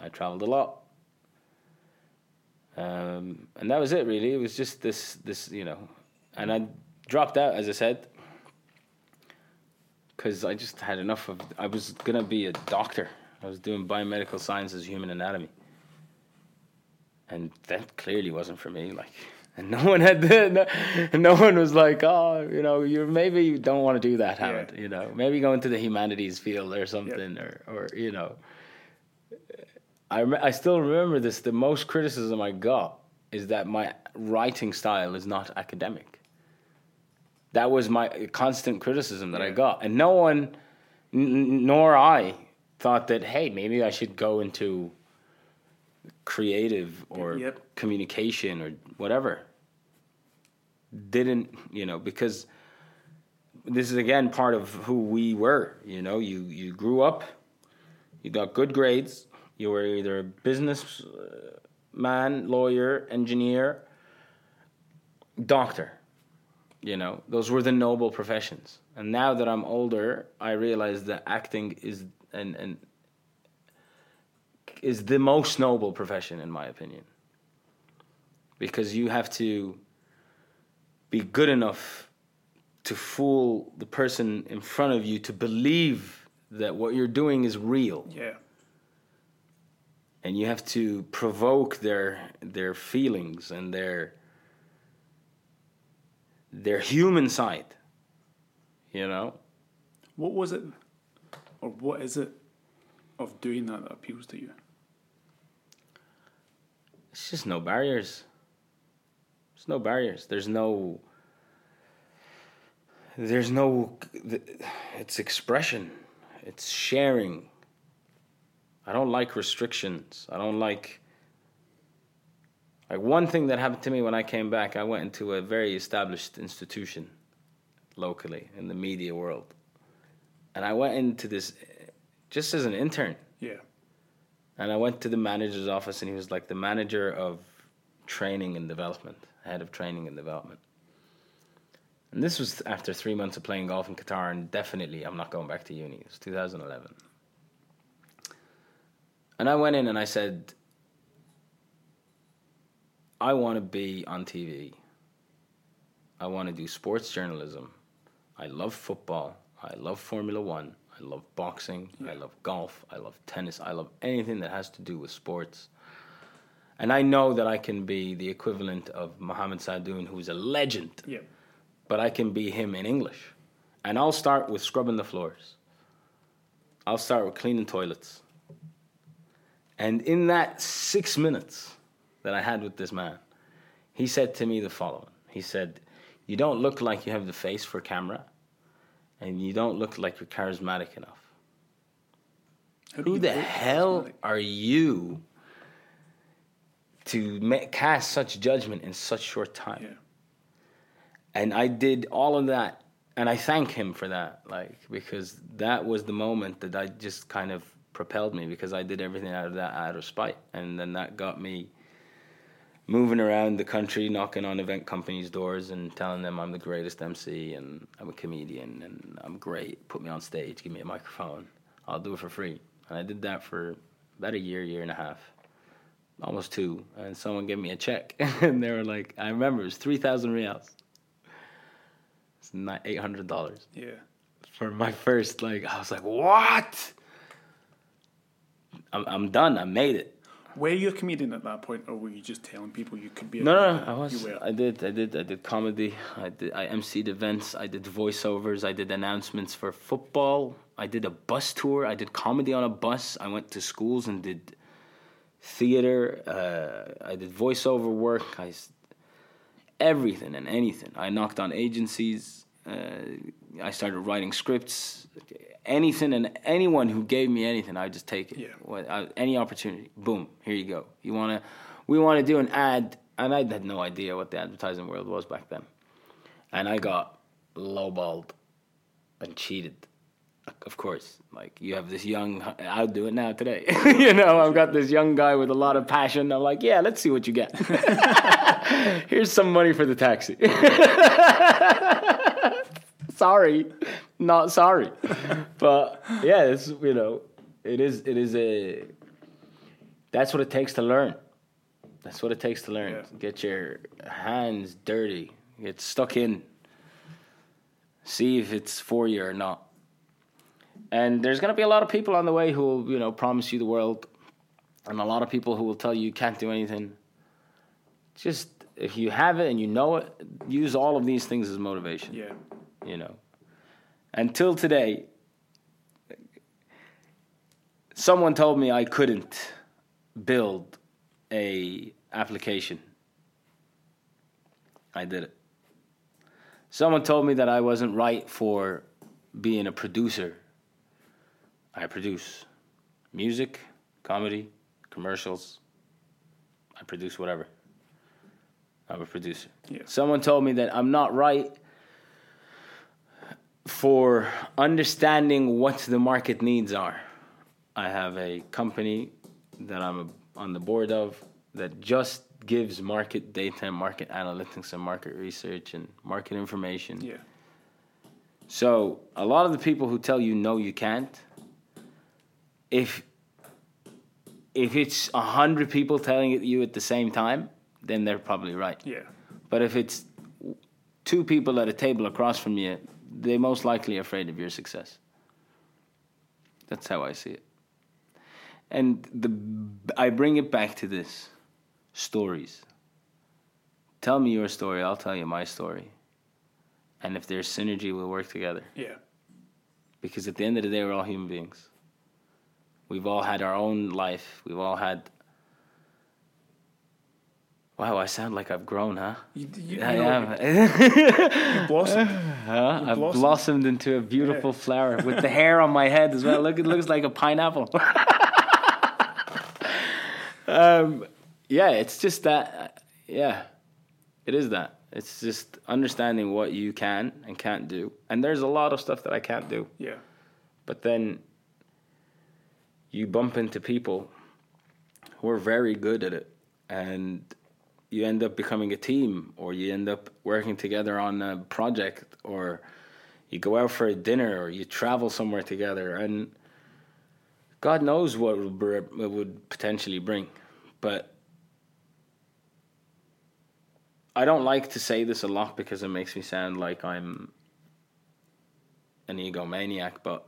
I traveled a lot. Um, and that was it, really. It was just this, this, you know. And I dropped out, as I said, because I just had enough of. I was gonna be a doctor. I was doing biomedical sciences, human anatomy, and that clearly wasn't for me. Like, and no one had the, no, and no one was like, oh, you know, you maybe you don't want to do that, Hamad. Yeah. You know, maybe go into the humanities field or something, or or you know. I rem- I still remember this. The most criticism I got is that my writing style is not academic. That was my constant criticism that I got, and no one, n- nor I, thought that hey, maybe I should go into creative or Yep. communication or whatever. Didn't you know because this is again part of who we were. You know, you you grew up, you got good grades. You were either a business uh, man, lawyer, engineer, doctor. You know, those were the noble professions. And now that I'm older, I realize that acting is and and is the most noble profession in my opinion. Because you have to be good enough to fool the person in front of you to believe that what you're doing is real yeah and you have to provoke their their feelings and their their human side You know, What was it, or what is it, of doing that that appeals to you? It's just no barriers. There's no barriers. There's no. There's no. It's expression. It's sharing. I don't like restrictions. I don't like. Like one thing that happened to me when I came back, I went into a very established institution locally in the media world. And I went into this just as an intern. Yeah. And I went to the manager's office, and he was like the manager of training and development, head of training and development. And this was after three months of playing golf in Qatar, and definitely I'm not going back to uni. It was 2011. And I went in and I said, I want to be on TV. I want to do sports journalism. I love football. I love Formula One. I love boxing. I love golf. I love tennis. I love anything that has to do with sports. And I know that I can be the equivalent of Mohammed Sadoun, who's a legend, Yeah. but I can be him in English. And I'll start with scrubbing the floors. I'll start with cleaning toilets. And in that six minutes that I had with this man, he said to me the following He said, You don't look like you have the face for camera, and you don't look like you're charismatic enough. Who the hell are you to ma- cast such judgment in such short time? Yeah. and I did all of that, and I thank him for that, like because that was the moment that I just kind of propelled me because I did everything out of that out of spite, and then that got me moving around the country, knocking on event companies' doors and telling them I'm the greatest MC and I'm a comedian and I'm great. Put me on stage, give me a microphone, I'll do it for free, and I did that for about a year, year and a half. Almost two, and someone gave me a check, [LAUGHS] and they were like, "I remember it was three thousand riyals." It's not eight hundred dollars Yeah. for my first. Like I was like, "What?" I'm I'm done. I made it. Were you a comedian at that point, or were you just telling people you could be? A No, no, comedian? no, I was. You were. I did. I did. I did comedy. I did. I emceed events. I did voiceovers. I did announcements for football. I did a bus tour. I did comedy on a bus. I went to schools and did theater. Uh, I did voiceover work. I everything and anything. I knocked on agencies. Uh, I started writing scripts. Anything and anyone who gave me anything, I just take it. Yeah. What, uh, any opportunity, boom, here you go. You wanna, we want to do an ad, and I had no idea what the advertising world was back then, and I got lowballed and cheated. Of course, like you have this young, I'll do it now today. [LAUGHS] you know, I've got this young guy with a lot of passion. I'm like, yeah, let's see what you get. [LAUGHS] Here's some money for the taxi. [LAUGHS] sorry, not sorry. [LAUGHS] But yeah, it's you know, it is it is a. That's what it takes to learn. That's what it takes to learn. Yeah. Get your hands dirty. Get stuck in. See if it's for you or not. And there's gonna be a lot of people on the way who will, you know, promise you the world, and a lot of people who will tell you you can't do anything. Just if you have it and you know it, use all of these things as motivation Yeah. you know. Until today, someone told me I couldn't build a application. I did it. Someone told me that I wasn't right for being a producer. I produce music, comedy, commercials. I produce whatever. I'm a producer. Yeah. Someone told me that I'm not right for understanding what the market needs are. I have a company that I'm on the board of that just gives market data and market analytics and market research and market information. Yeah. So a lot of the people who tell you no, you can't. If if it's a hundred people telling it you at the same time, then they're probably right. Yeah. But if it's two people at a table across from you, they're most likely afraid of your success. That's how I see it. And the I bring it back to this stories. Tell me your story, I'll tell you my story. and if there's synergy, we'll work together. Yeah. Because at the end of the day, we're all human beings. We've all had our own life. We've all had. Wow, I sound like I've grown, huh? You, you, you I know, am. [LAUGHS] you blossom. Huh? You I've blossomed. blossomed into a beautiful Yeah. flower with the hair on my head as well. Look, it looks like a pineapple. [LAUGHS] um, yeah, it's just that. uh, Yeah, it is that. It's just understanding what you can and can't do. And there's a lot of stuff that I can't do. Yeah. But then you bump into people who are very good at it, and you end up becoming a team, or you end up working together on a project, or you go out for a dinner, or you travel somewhere together, and God knows what it would, br- it would potentially bring. But I don't like to say this a lot because it makes me sound like I'm an egomaniac, but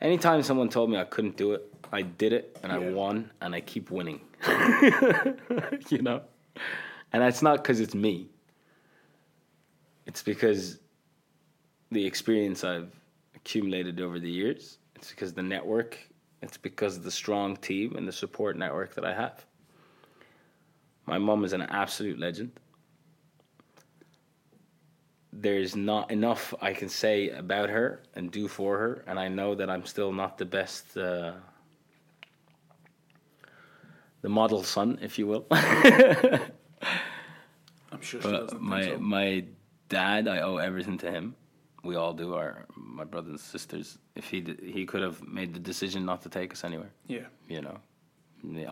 anytime someone told me I couldn't do it, I did it and I won and I keep winning. [LAUGHS] you know? And it's not because it's me, it's because the experience I've accumulated over the years, it's because the network, it's because the strong team and the support network that I have. My mom is an absolute legend. There's not enough I can say about her and do for her, and I know that I'm still not the best, uh, the model son, if you will. [LAUGHS] I'm sure she But doesn't my think so. my dad, I owe everything to him. We all do. Our my brothers and sisters. If he did, he could have made the decision not to take us anywhere. Yeah. You know,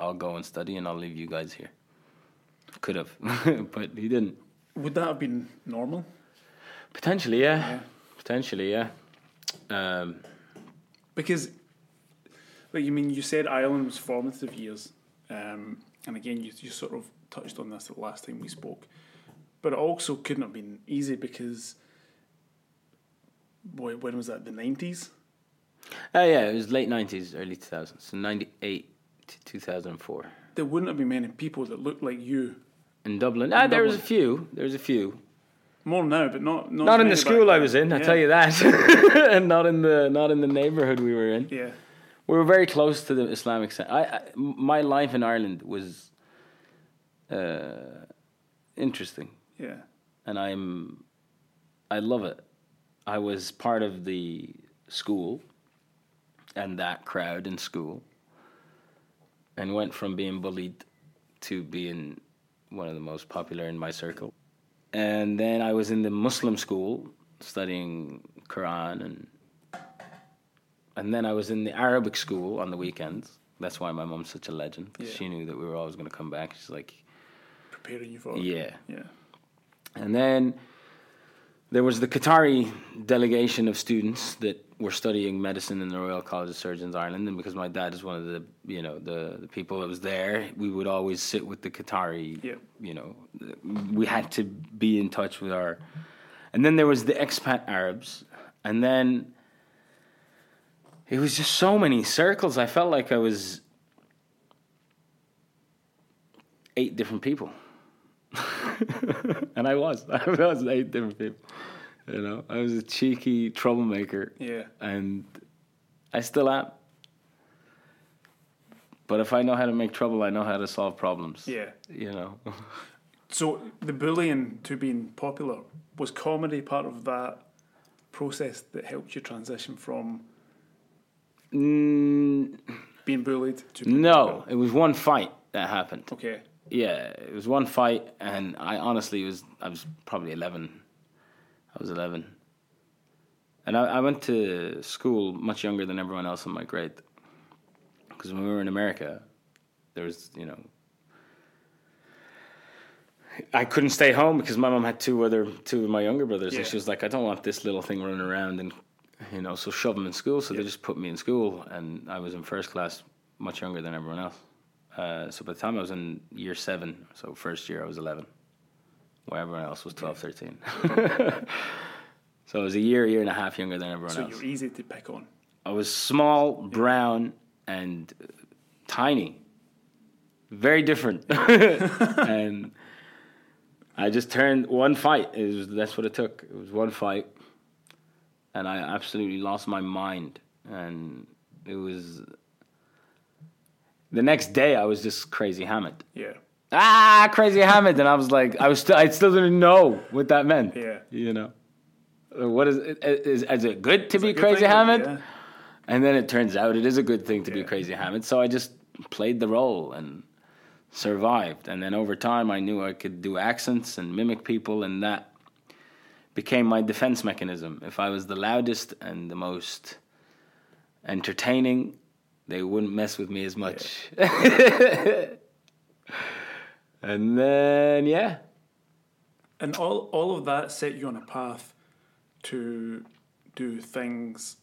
I'll go and study, and I'll leave you guys here. Could have, [LAUGHS] but he didn't. Would that have been normal? Potentially, yeah. Yeah. Potentially, yeah. Um, Because, like you mean, you said Ireland was formative years, um, and again, you you sort of touched on this the last time we spoke, but it also couldn't have been easy because. Boy, when was that? The nineties. oh yeah, it was late nineties, early two thousands, so ninety eight to two thousand and four There wouldn't have been many people that looked like you. in Dublin. Ah, there was a few. There was a few. More now, but not not, Not in the school I was in. I Yeah. tell you that, [LAUGHS] and not in the not in the neighborhood we were in. Yeah, We were very close to the Islamic. Cen- I, I my life in Ireland was uh, interesting, yeah, and I'm I love it. I was part of the school and that crowd in school, and went from being bullied to being one of the most popular in my circle. And then I was in the Muslim school studying Quran and and then I was in the Arabic school on the weekends. That's why my mom's such a legend. Yeah. She knew that we were always going to come back. She's like, preparing you for it. yeah. yeah, And then there was the Qatari delegation of students that were studying medicine in the Royal College of Surgeons Ireland, and because my dad is one of the you know the, the people that was there, we would always sit with the Qatari. Yeah. You know, we had to be in touch with our. And then there was the expat Arabs, and then it was just so many circles. I felt like I was eight different people. [LAUGHS] and I was. [LAUGHS] I was eight different people. You know, I was a cheeky troublemaker, yeah. and I still am. But if I know how to make trouble, I know how to solve problems. Yeah. You know. [LAUGHS] So the bullying to being popular was comedy part of that process that helped you transition from Mm, being bullied to no, it was one fight that happened. Okay. Yeah, it was one fight, and I honestly was I was probably eleven. I was eleven, and I, I went to school much younger than everyone else in my grade. Because when we were in America, there was you know. I couldn't stay home because my mom had two other two of my younger brothers, and she was like, "I don't want this little thing running around," and you know, so shove them in school. So they just put me in school, and I was in first class, much younger than everyone else. Uh, so by the time I was in year seven, so first year I was 11, where everyone else was 12, 13. [LAUGHS] so I was a year, year and a half younger than everyone So else. you're easy to pick on. I was small, brown, and tiny. Very different. [LAUGHS] [LAUGHS] and I just turned one fight. It was that's what it took. It was one fight, and I absolutely lost my mind. And it was the next day. I was just crazy Hamad. Yeah. Ah, crazy Hamad, and I was like, I was still, I still didn't know what that meant. Yeah. You know, what is it? Is, is it good to be crazy Hamad? yeah. And then it turns out it is a good thing to be crazy Hamad. So I just played the role and survived. And then over time, I knew I could do accents and mimic people, and that became my defense mechanism. If I was the loudest and the most entertaining, they wouldn't mess with me as much. [LAUGHS] and then, yeah, And all all of that set you on a path to do things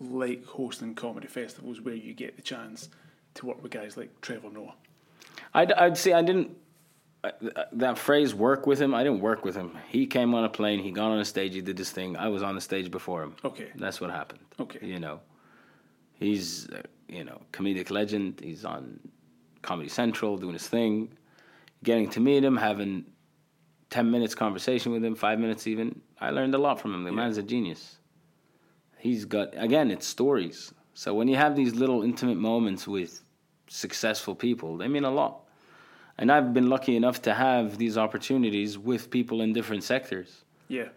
like hosting comedy festivals where you get the chance to work with guys like Trevor Noah. I'd, I'd say I didn't. Uh, That phrase "work with him," I didn't work with him. He came on a plane. He got on a stage. He did this thing. I was on the stage before him. Okay. That's what happened. Okay. You know, he's uh, you know comedic legend. He's on Comedy Central doing his thing. Getting to meet him, having ten minutes conversation with him, five minutes even. I learned a lot from him. The man's a genius. He's got again, it's stories. So when you have these little intimate moments with successful people, they mean a lot. And I've been lucky enough to have these opportunities with people in different sectors. Yeah.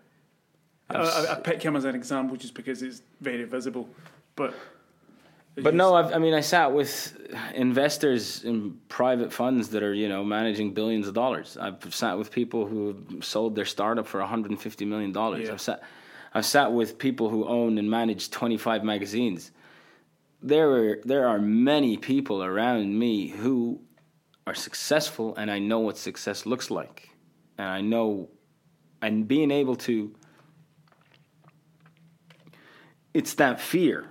I, I've uh, s- I, I pick him as an example just because it's very visible, but. But no, I've, I mean, I sat with investors in private funds that are, you know, managing billions of dollars. I've sat with people who sold their startup for 150 million dollars. Yeah. I've sat, I've sat with people who own and manage 25 magazines. There are there are many people around me who are successful, and I know what success looks like, and I know, and being able to. It's that fear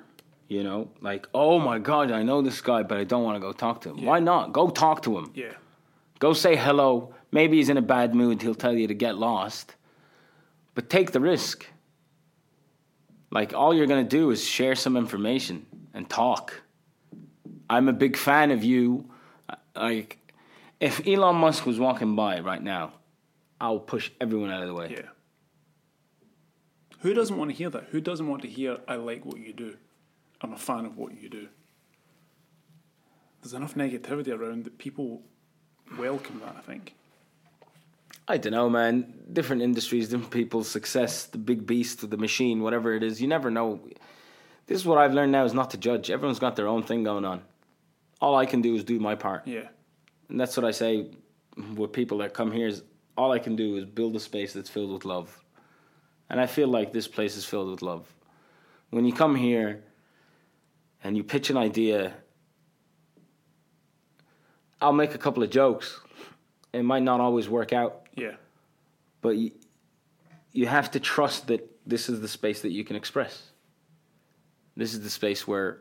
you know, like, oh my God, I know this guy, but I don't want to go talk to him. Why not? Go talk to him. Yeah. Go say hello. Maybe he's in a bad mood. He'll tell you to get lost. But take the risk. Like, all you're going to do is share some information and talk. I'm a big fan of you. Like, if Elon Musk was walking by right now, I'll push everyone out of the way. Yeah. Who doesn't want to hear that? Who doesn't want to hear, I like what you do? I'm a fan of what you do. There's enough negativity around that people welcome that, I think. I don't know, man. Different industries, different people, success, the big beast, the machine, whatever it is. You never know. This is what I've learned now is not to judge. Everyone's got their own thing going on. All I can do is do my part. Yeah. And that's what I say with people that come here is all I can do is build a space that's filled with love. And I feel like this place is filled with love. When you come here and you pitch an idea, I'll make a couple of jokes. It might not always work out, Yeah. but you, you have to trust that this is the space that you can express. This is the space where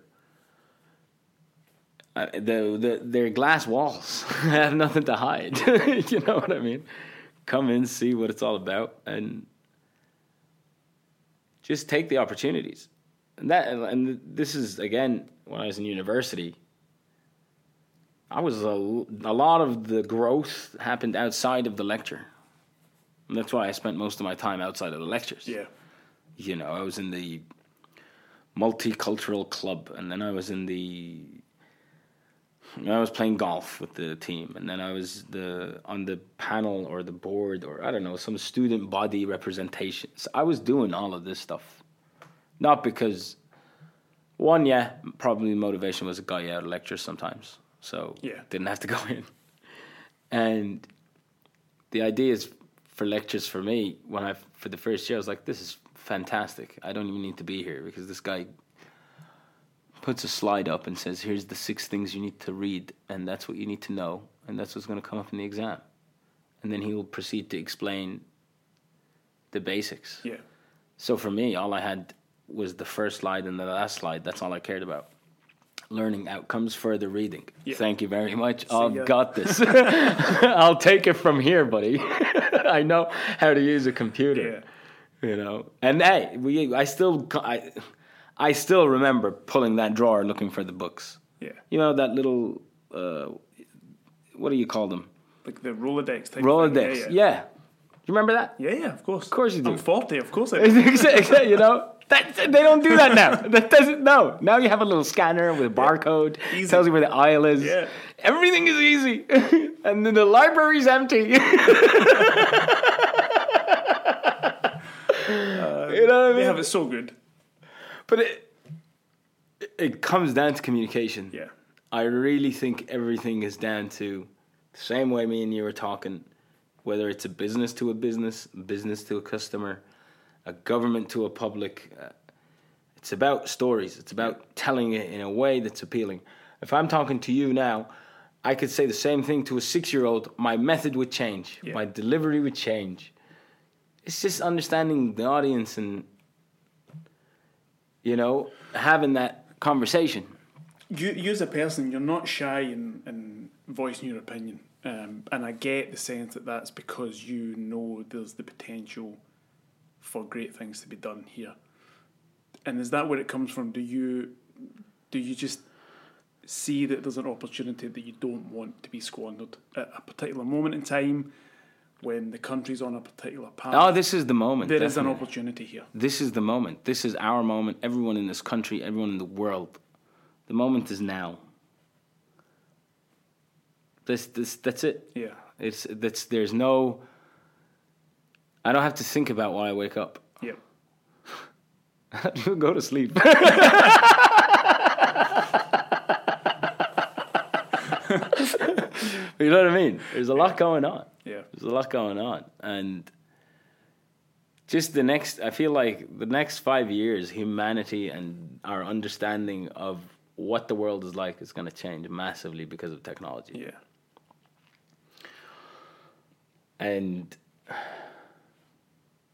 uh, the the they're glass walls. [LAUGHS] I have nothing to hide. [LAUGHS] you know what I mean? Come in, see what it's all about, and just take the opportunities. And that and this is again when I was in university. I was a, a lot of the growth happened outside of the lecture. And that's why I spent most of my time outside of the lectures. Yeah. You know, I was in the multicultural club, and then I was in the. I was playing golf with the team, and then I was the on the panel or the board or I don't know some student body representation. So I was doing all of this stuff, not because one, yeah, probably motivation was a guy out of lectures sometimes, so Yeah. didn't have to [LAUGHS] go in, and the idea is for lectures for me when I for the first year I was like this is fantastic I don't even need to be here because this guy puts a slide up and says here's the six things you need to read and that's what you need to know and that's what's going to come up in the exam. And then he will proceed to explain the basics. Yeah. so for me all I had was the first slide and the last slide. That's all I cared about. Learning outcomes further reading. Yeah. thank you very much. I've ya. got this. [LAUGHS] [LAUGHS] I'll take it from here buddy. [LAUGHS] I know how to use a computer. Yeah. you know? And hey we i still i i still remember pulling that drawer looking for the books Yeah. you know that little uh what do you call them like the Rolodex type. Rolodex. Thing. Yeah, Yeah, You remember that? yeah, yeah, of course. Of course you do. I'm 40, of course I [LAUGHS] do. you know? That, they don't do that now. That doesn't. No. Now you have a little scanner with a barcode. Easy. Tells you where the aisle is. Yeah. Everything is easy, [LAUGHS] and then the library's empty. [LAUGHS] you know what I mean? They have it so good. But it it comes down to communication. Yeah, I really think everything is down to the same way me and you were talking, whether it's a business to a business, business to a customer, a government to a public. Uh, it's about stories. It's about telling it in a way that's appealing. If I'm talking to you now, I could say the same thing to a six year old. My method would change, Yeah. my delivery would change. It's just understanding the audience and, you know, having that conversation. you, you as a person, you're not shy in, in voicing your opinion, um, and I get the sense that that's because you know there's the potential for great things to be done here. And is that where it comes from? Do you do you just see that there's an opportunity that you don't want to be squandered at a particular moment in time when the country's on a particular path? Oh, this is the moment. there is an opportunity here. This is the moment. This is our moment. Everyone in this country, everyone in the world. The moment is now. This, this, that's it. Yeah. It's that's. There's no. I don't have to think about why I wake up. Yeah. [LAUGHS] Go to sleep. [LAUGHS] you know what I mean? There's a lot going on. Yeah. There's a lot going on, and just the next. I feel like the next five years, humanity and our understanding of what the world is like is going to change massively because of technology. Yeah. and [SIGHS]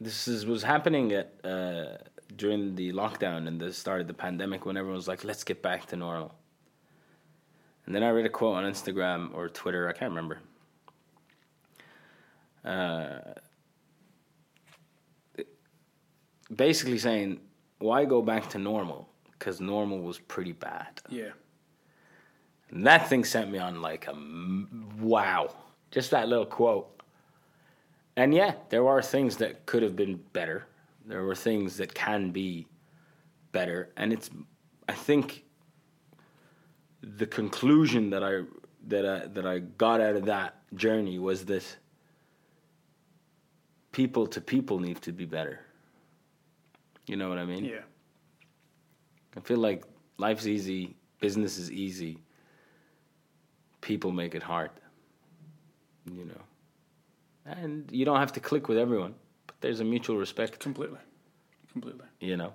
this is was happening at uh, during the lockdown and the start of the pandemic when everyone was like, "Let's get back to normal." And then I read a quote on Instagram or Twitter, I can't remember. Uh, basically saying, "Why go back to normal? Because normal was pretty bad." Yeah. And that thing sent me on like a m- wow. Just that little quote. And yeah, there are things that could have been better. There were things that can be better. And it's, I think, the conclusion that I that I that I got out of that journey was that people to people need to be better. You know what I mean? Yeah. I feel like life's easy, business is easy. People make it hard. You know. And you don't have to click with everyone, but there's a mutual respect, Completely. Completely. you know.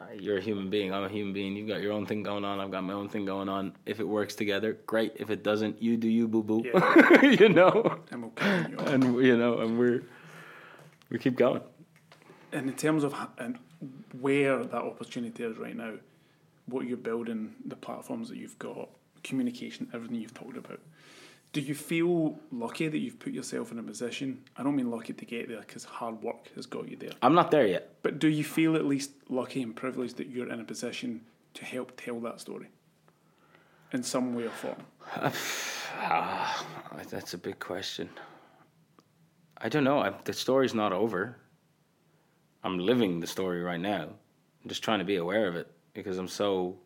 Uh, You're a human being, I'm a human being. You've got your own thing going on, I've got my own thing going on. If it works together, great. If it doesn't, you do you, boo boo. Yeah. [LAUGHS] you know? I'm okay. And, you know, and we're, we keep going. And in terms of and where that opportunity is right now, what you're building, the platforms that you've got, communication, everything you've talked about, do you feel lucky that you've put yourself in a position? I don't mean lucky to get there because hard work has got you there. I'm not there yet. But do you feel at least lucky and privileged that you're in a position to help tell that story in some way or form? [SIGHS] Ah, that's a big question. I don't know. I, the story's not over. I'm living the story right now. I'm just trying to be aware of it because I'm so.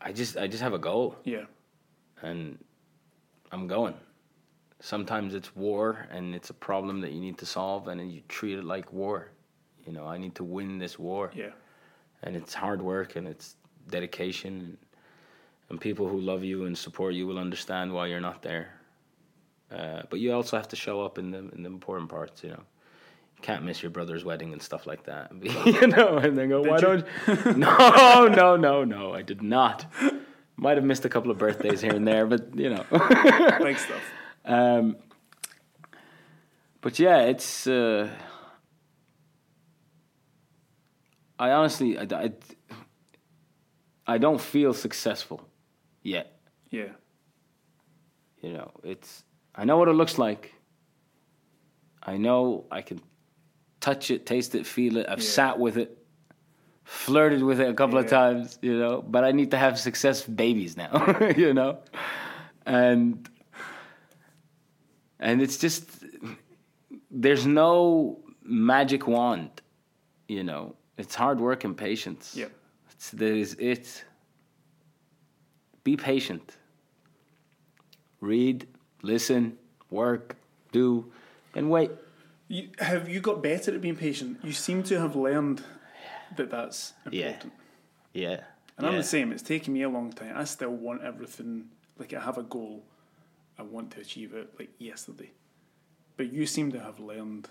I just I just have a goal Yeah. and I'm going. Sometimes it's war and it's a problem that you need to solve and then you treat it like war. You know, I need to win this war Yeah. and it's hard work and it's dedication and, people who love you and support you will understand why you're not there uh, but you also have to show up in the in the important parts you know you can't miss your brother's wedding and stuff like that [LAUGHS] you know and then go Did why you? don't [LAUGHS] no no no no i did not might have missed a couple of birthdays here and there but you know [LAUGHS] Big stuff. um, but yeah, it's. Uh, I honestly, I, I, I don't feel successful yet. Yeah. You know, it's. I know what it looks like. I know I can touch it, taste it, feel it. I've Yeah. sat with it flirted with it a couple of times, you know. But I need to have success babies now, [LAUGHS] you know, and and it's just there's no magic wand, you know. It's hard work and patience. Yeah. It's, that is it. Be patient. Read, listen, work, do, and wait. You, have you got better at being patient? You seem to have learned that that's important. Yeah. yeah. And I'm the same. It's taken me a long time. I still want everything. Like I have a goal, I want to achieve it like yesterday. But you seem to have learned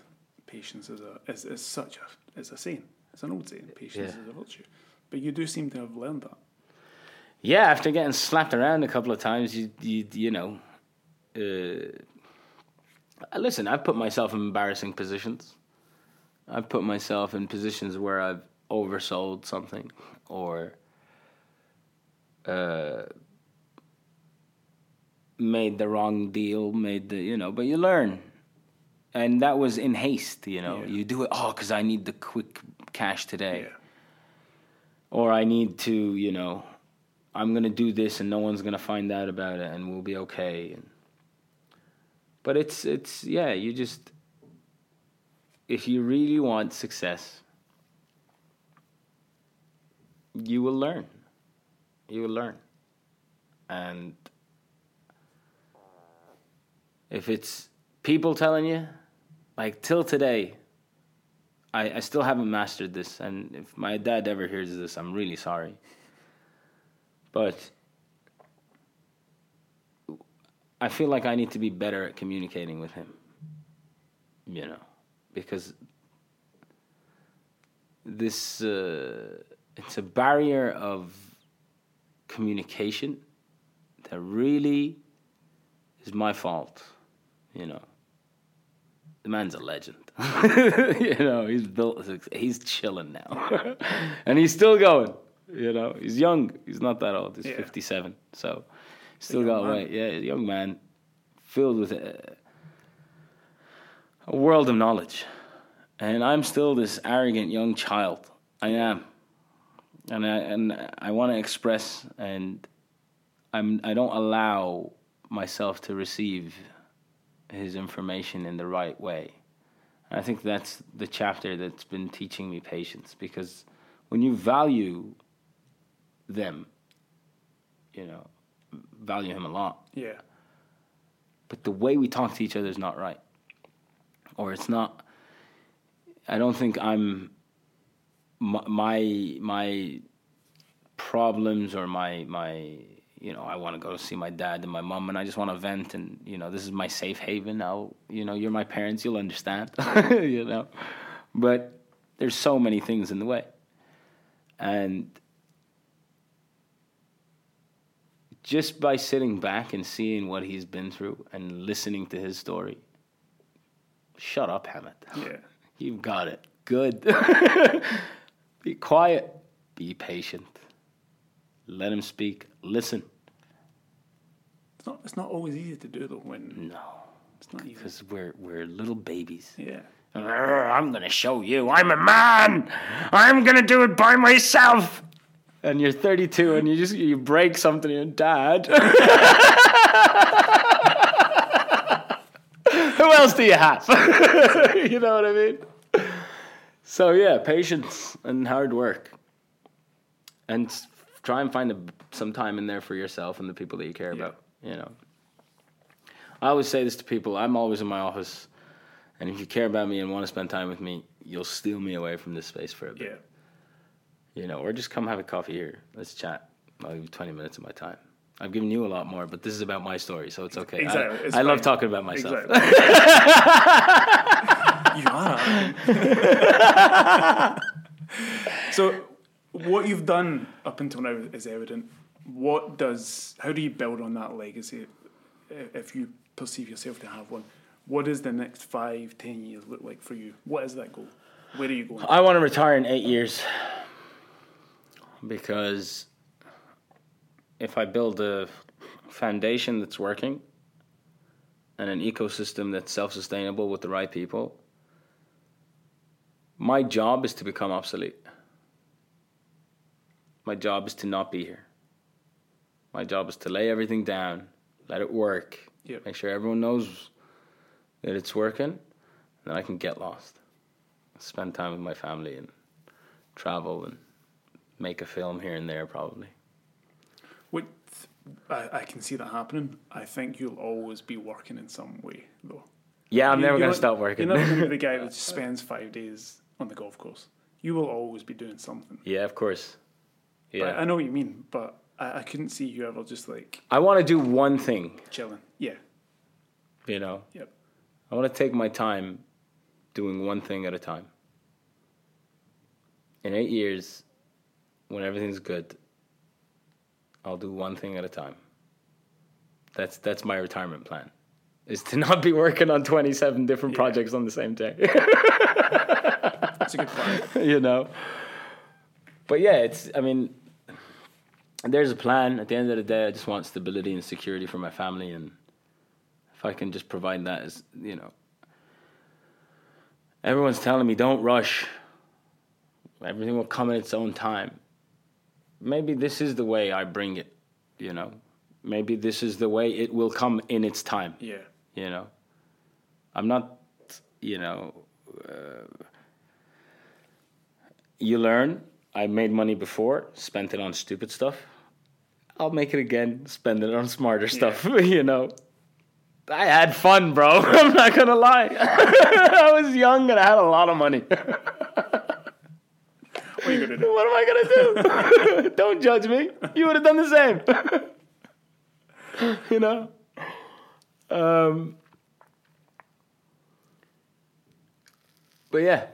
patience as a as, as such a as a saying. It's an old saying. Patience Yeah. is a virtue. But you do seem to have learned that. Yeah, after getting slapped around a couple of times, you you you know. Uh, listen, I've put myself in embarrassing positions. I've put myself in positions where I've oversold something or uh, made the wrong deal, made the you know. But you learn, and that was in haste. You know, Yeah. you do it. Oh, because I need the quick cash today Yeah. or I need to, you know, I'm gonna do this and no one's gonna find out about it and we'll be okay. But it's it's yeah, you just if you really want success, you will learn. You will learn, and if it's people telling you, like till today, I, I still haven't mastered this, and if my dad ever hears this, I'm really sorry. But I feel like I need to be better at communicating with him. You know, because this uh, it's a barrier of communication that really is my fault. You know, the man's a legend. [LAUGHS] you know, he's built. He's chilling now, [LAUGHS] and he's still going. You know, he's young. He's not that old. He's Yeah. fifty-seven, so still got man. way. Yeah, young man, filled with a, a world of knowledge, and I'm still this arrogant young child. I am, and I and I want to express, and I'm. I don't allow myself to receive his information in the right way. And I think that's the chapter that's been teaching me patience because when you value them, you know, value him a lot, Yeah. but the way we talk to each other is not right. Or it's not, I don't think I'm, my, my, my problems or my, my, you know, I want to go see my dad and my mom and I just want to vent and, you know, this is my safe haven now. You know, you're my parents, you'll understand, [LAUGHS] you know. But there's so many things in the way. And just by sitting back and seeing what he's been through and listening to his story, shut up, Hamad. [LAUGHS] Yeah. You've got it. Good. [LAUGHS] be quiet. Be patient. Let him speak. Listen. It's not. It's not always easy to do though. When No, it's not easy. because we're we're little babies. Yeah. I'm gonna show you. I'm a man. I'm gonna do it by myself. And you're 32, and you just you break something, and dad. [LAUGHS] Who else do you have? [LAUGHS] you know what I mean? So yeah, patience and hard work, and try and find a, some time in there for yourself and the people that you care Yeah. about. You know, I always say this to people. I'm always in my office, and if you care about me and want to spend time with me, you'll steal me away from this space for a bit. Yeah. You know, or just come have a coffee here. Let's chat. I'll give you 20 minutes of my time. I've given you a lot more, but this is about my story, so it's okay. I- Exactly, it's I, love talking about myself. Exactly. [LAUGHS] you are. [LAUGHS] so, what you've done up until now is evident. What does? How do you build on that legacy? If you perceive yourself to have one, what does the next five, ten years look like for you? What is that goal? Where are you going? I want to retire in eight years because if I build a foundation that's working and an ecosystem that's self sustainable with the right people, my job is to become obsolete. my job is to not be here. My job is to lay everything down, let it work, Yep. make sure everyone knows that it's working, and then I can get lost, spend time with my family, and travel and make a film here and there, probably. What I, I can see that happening. I think you'll always be working in some way, though. Yeah, I'm You- never gonna stop working. You're not going to be the guy [LAUGHS] that just spends five days on the golf course. You will always be doing something. yeah, of course. Yeah, I, I know what you mean, but I, I couldn't see you ever just like I want to do one thing. chilling. Yeah. You know, Yep. I want to take my time doing one thing at a time. In eight years, when everything's good, I'll do one thing at a time. That's that's my retirement plan. Is to [LAUGHS] not be working on twenty seven different Yeah. projects on the same day. [LAUGHS] That's a good plan. [LAUGHS] you know. But yeah, it's. I mean, there's a plan. At the end of the day, I just want stability and security for my family, and if I can just provide that, as you know, everyone's telling me don't rush. Everything will come in its own time. Maybe this is the way I bring it. You know, maybe this is the way it will come in its time. Yeah. you know? I'm not you know uh, you learn. I made money before spent it on stupid stuff. I'll make it again spend it on smarter stuff [LAUGHS] you know? I had fun bro. [LAUGHS] I'm not gonna lie. [LAUGHS] I was young and i had a lot of money What are you to do? what am i gonna do [LAUGHS] don't judge me you would have done the same [LAUGHS] you know um, but yeah,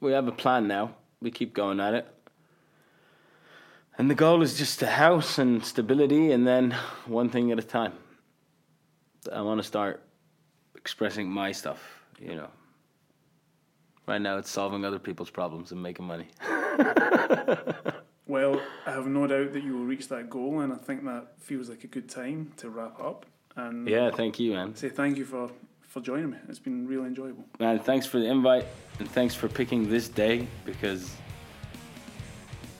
we have a plan now. We keep going at it. And the goal is just a house and stability, and then one thing at a time. I want to start expressing my stuff, you know. Right now, it's solving other people's problems and making money. [LAUGHS] Well, I have no doubt that you will reach that goal, and I think that feels like a good time to wrap up and Yeah, thank you, man. say thank you for, for joining me. It's been really enjoyable. Man, thanks for the invite, and thanks for picking this day because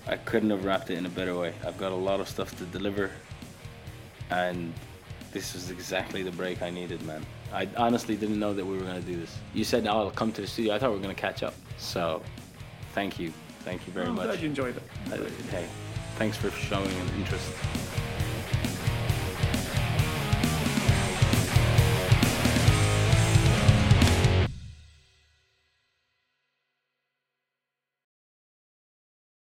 I couldn't have wrapped it in a better way. I've got a lot of stuff to deliver, and this was exactly the break I needed, man. I honestly didn't know that we were going to do this. You said, oh, I'll come to the studio. I thought we were going to catch up. So, thank you. Thank you very much. I'm glad you enjoyed it. Uh, Hey, thanks for showing an interest.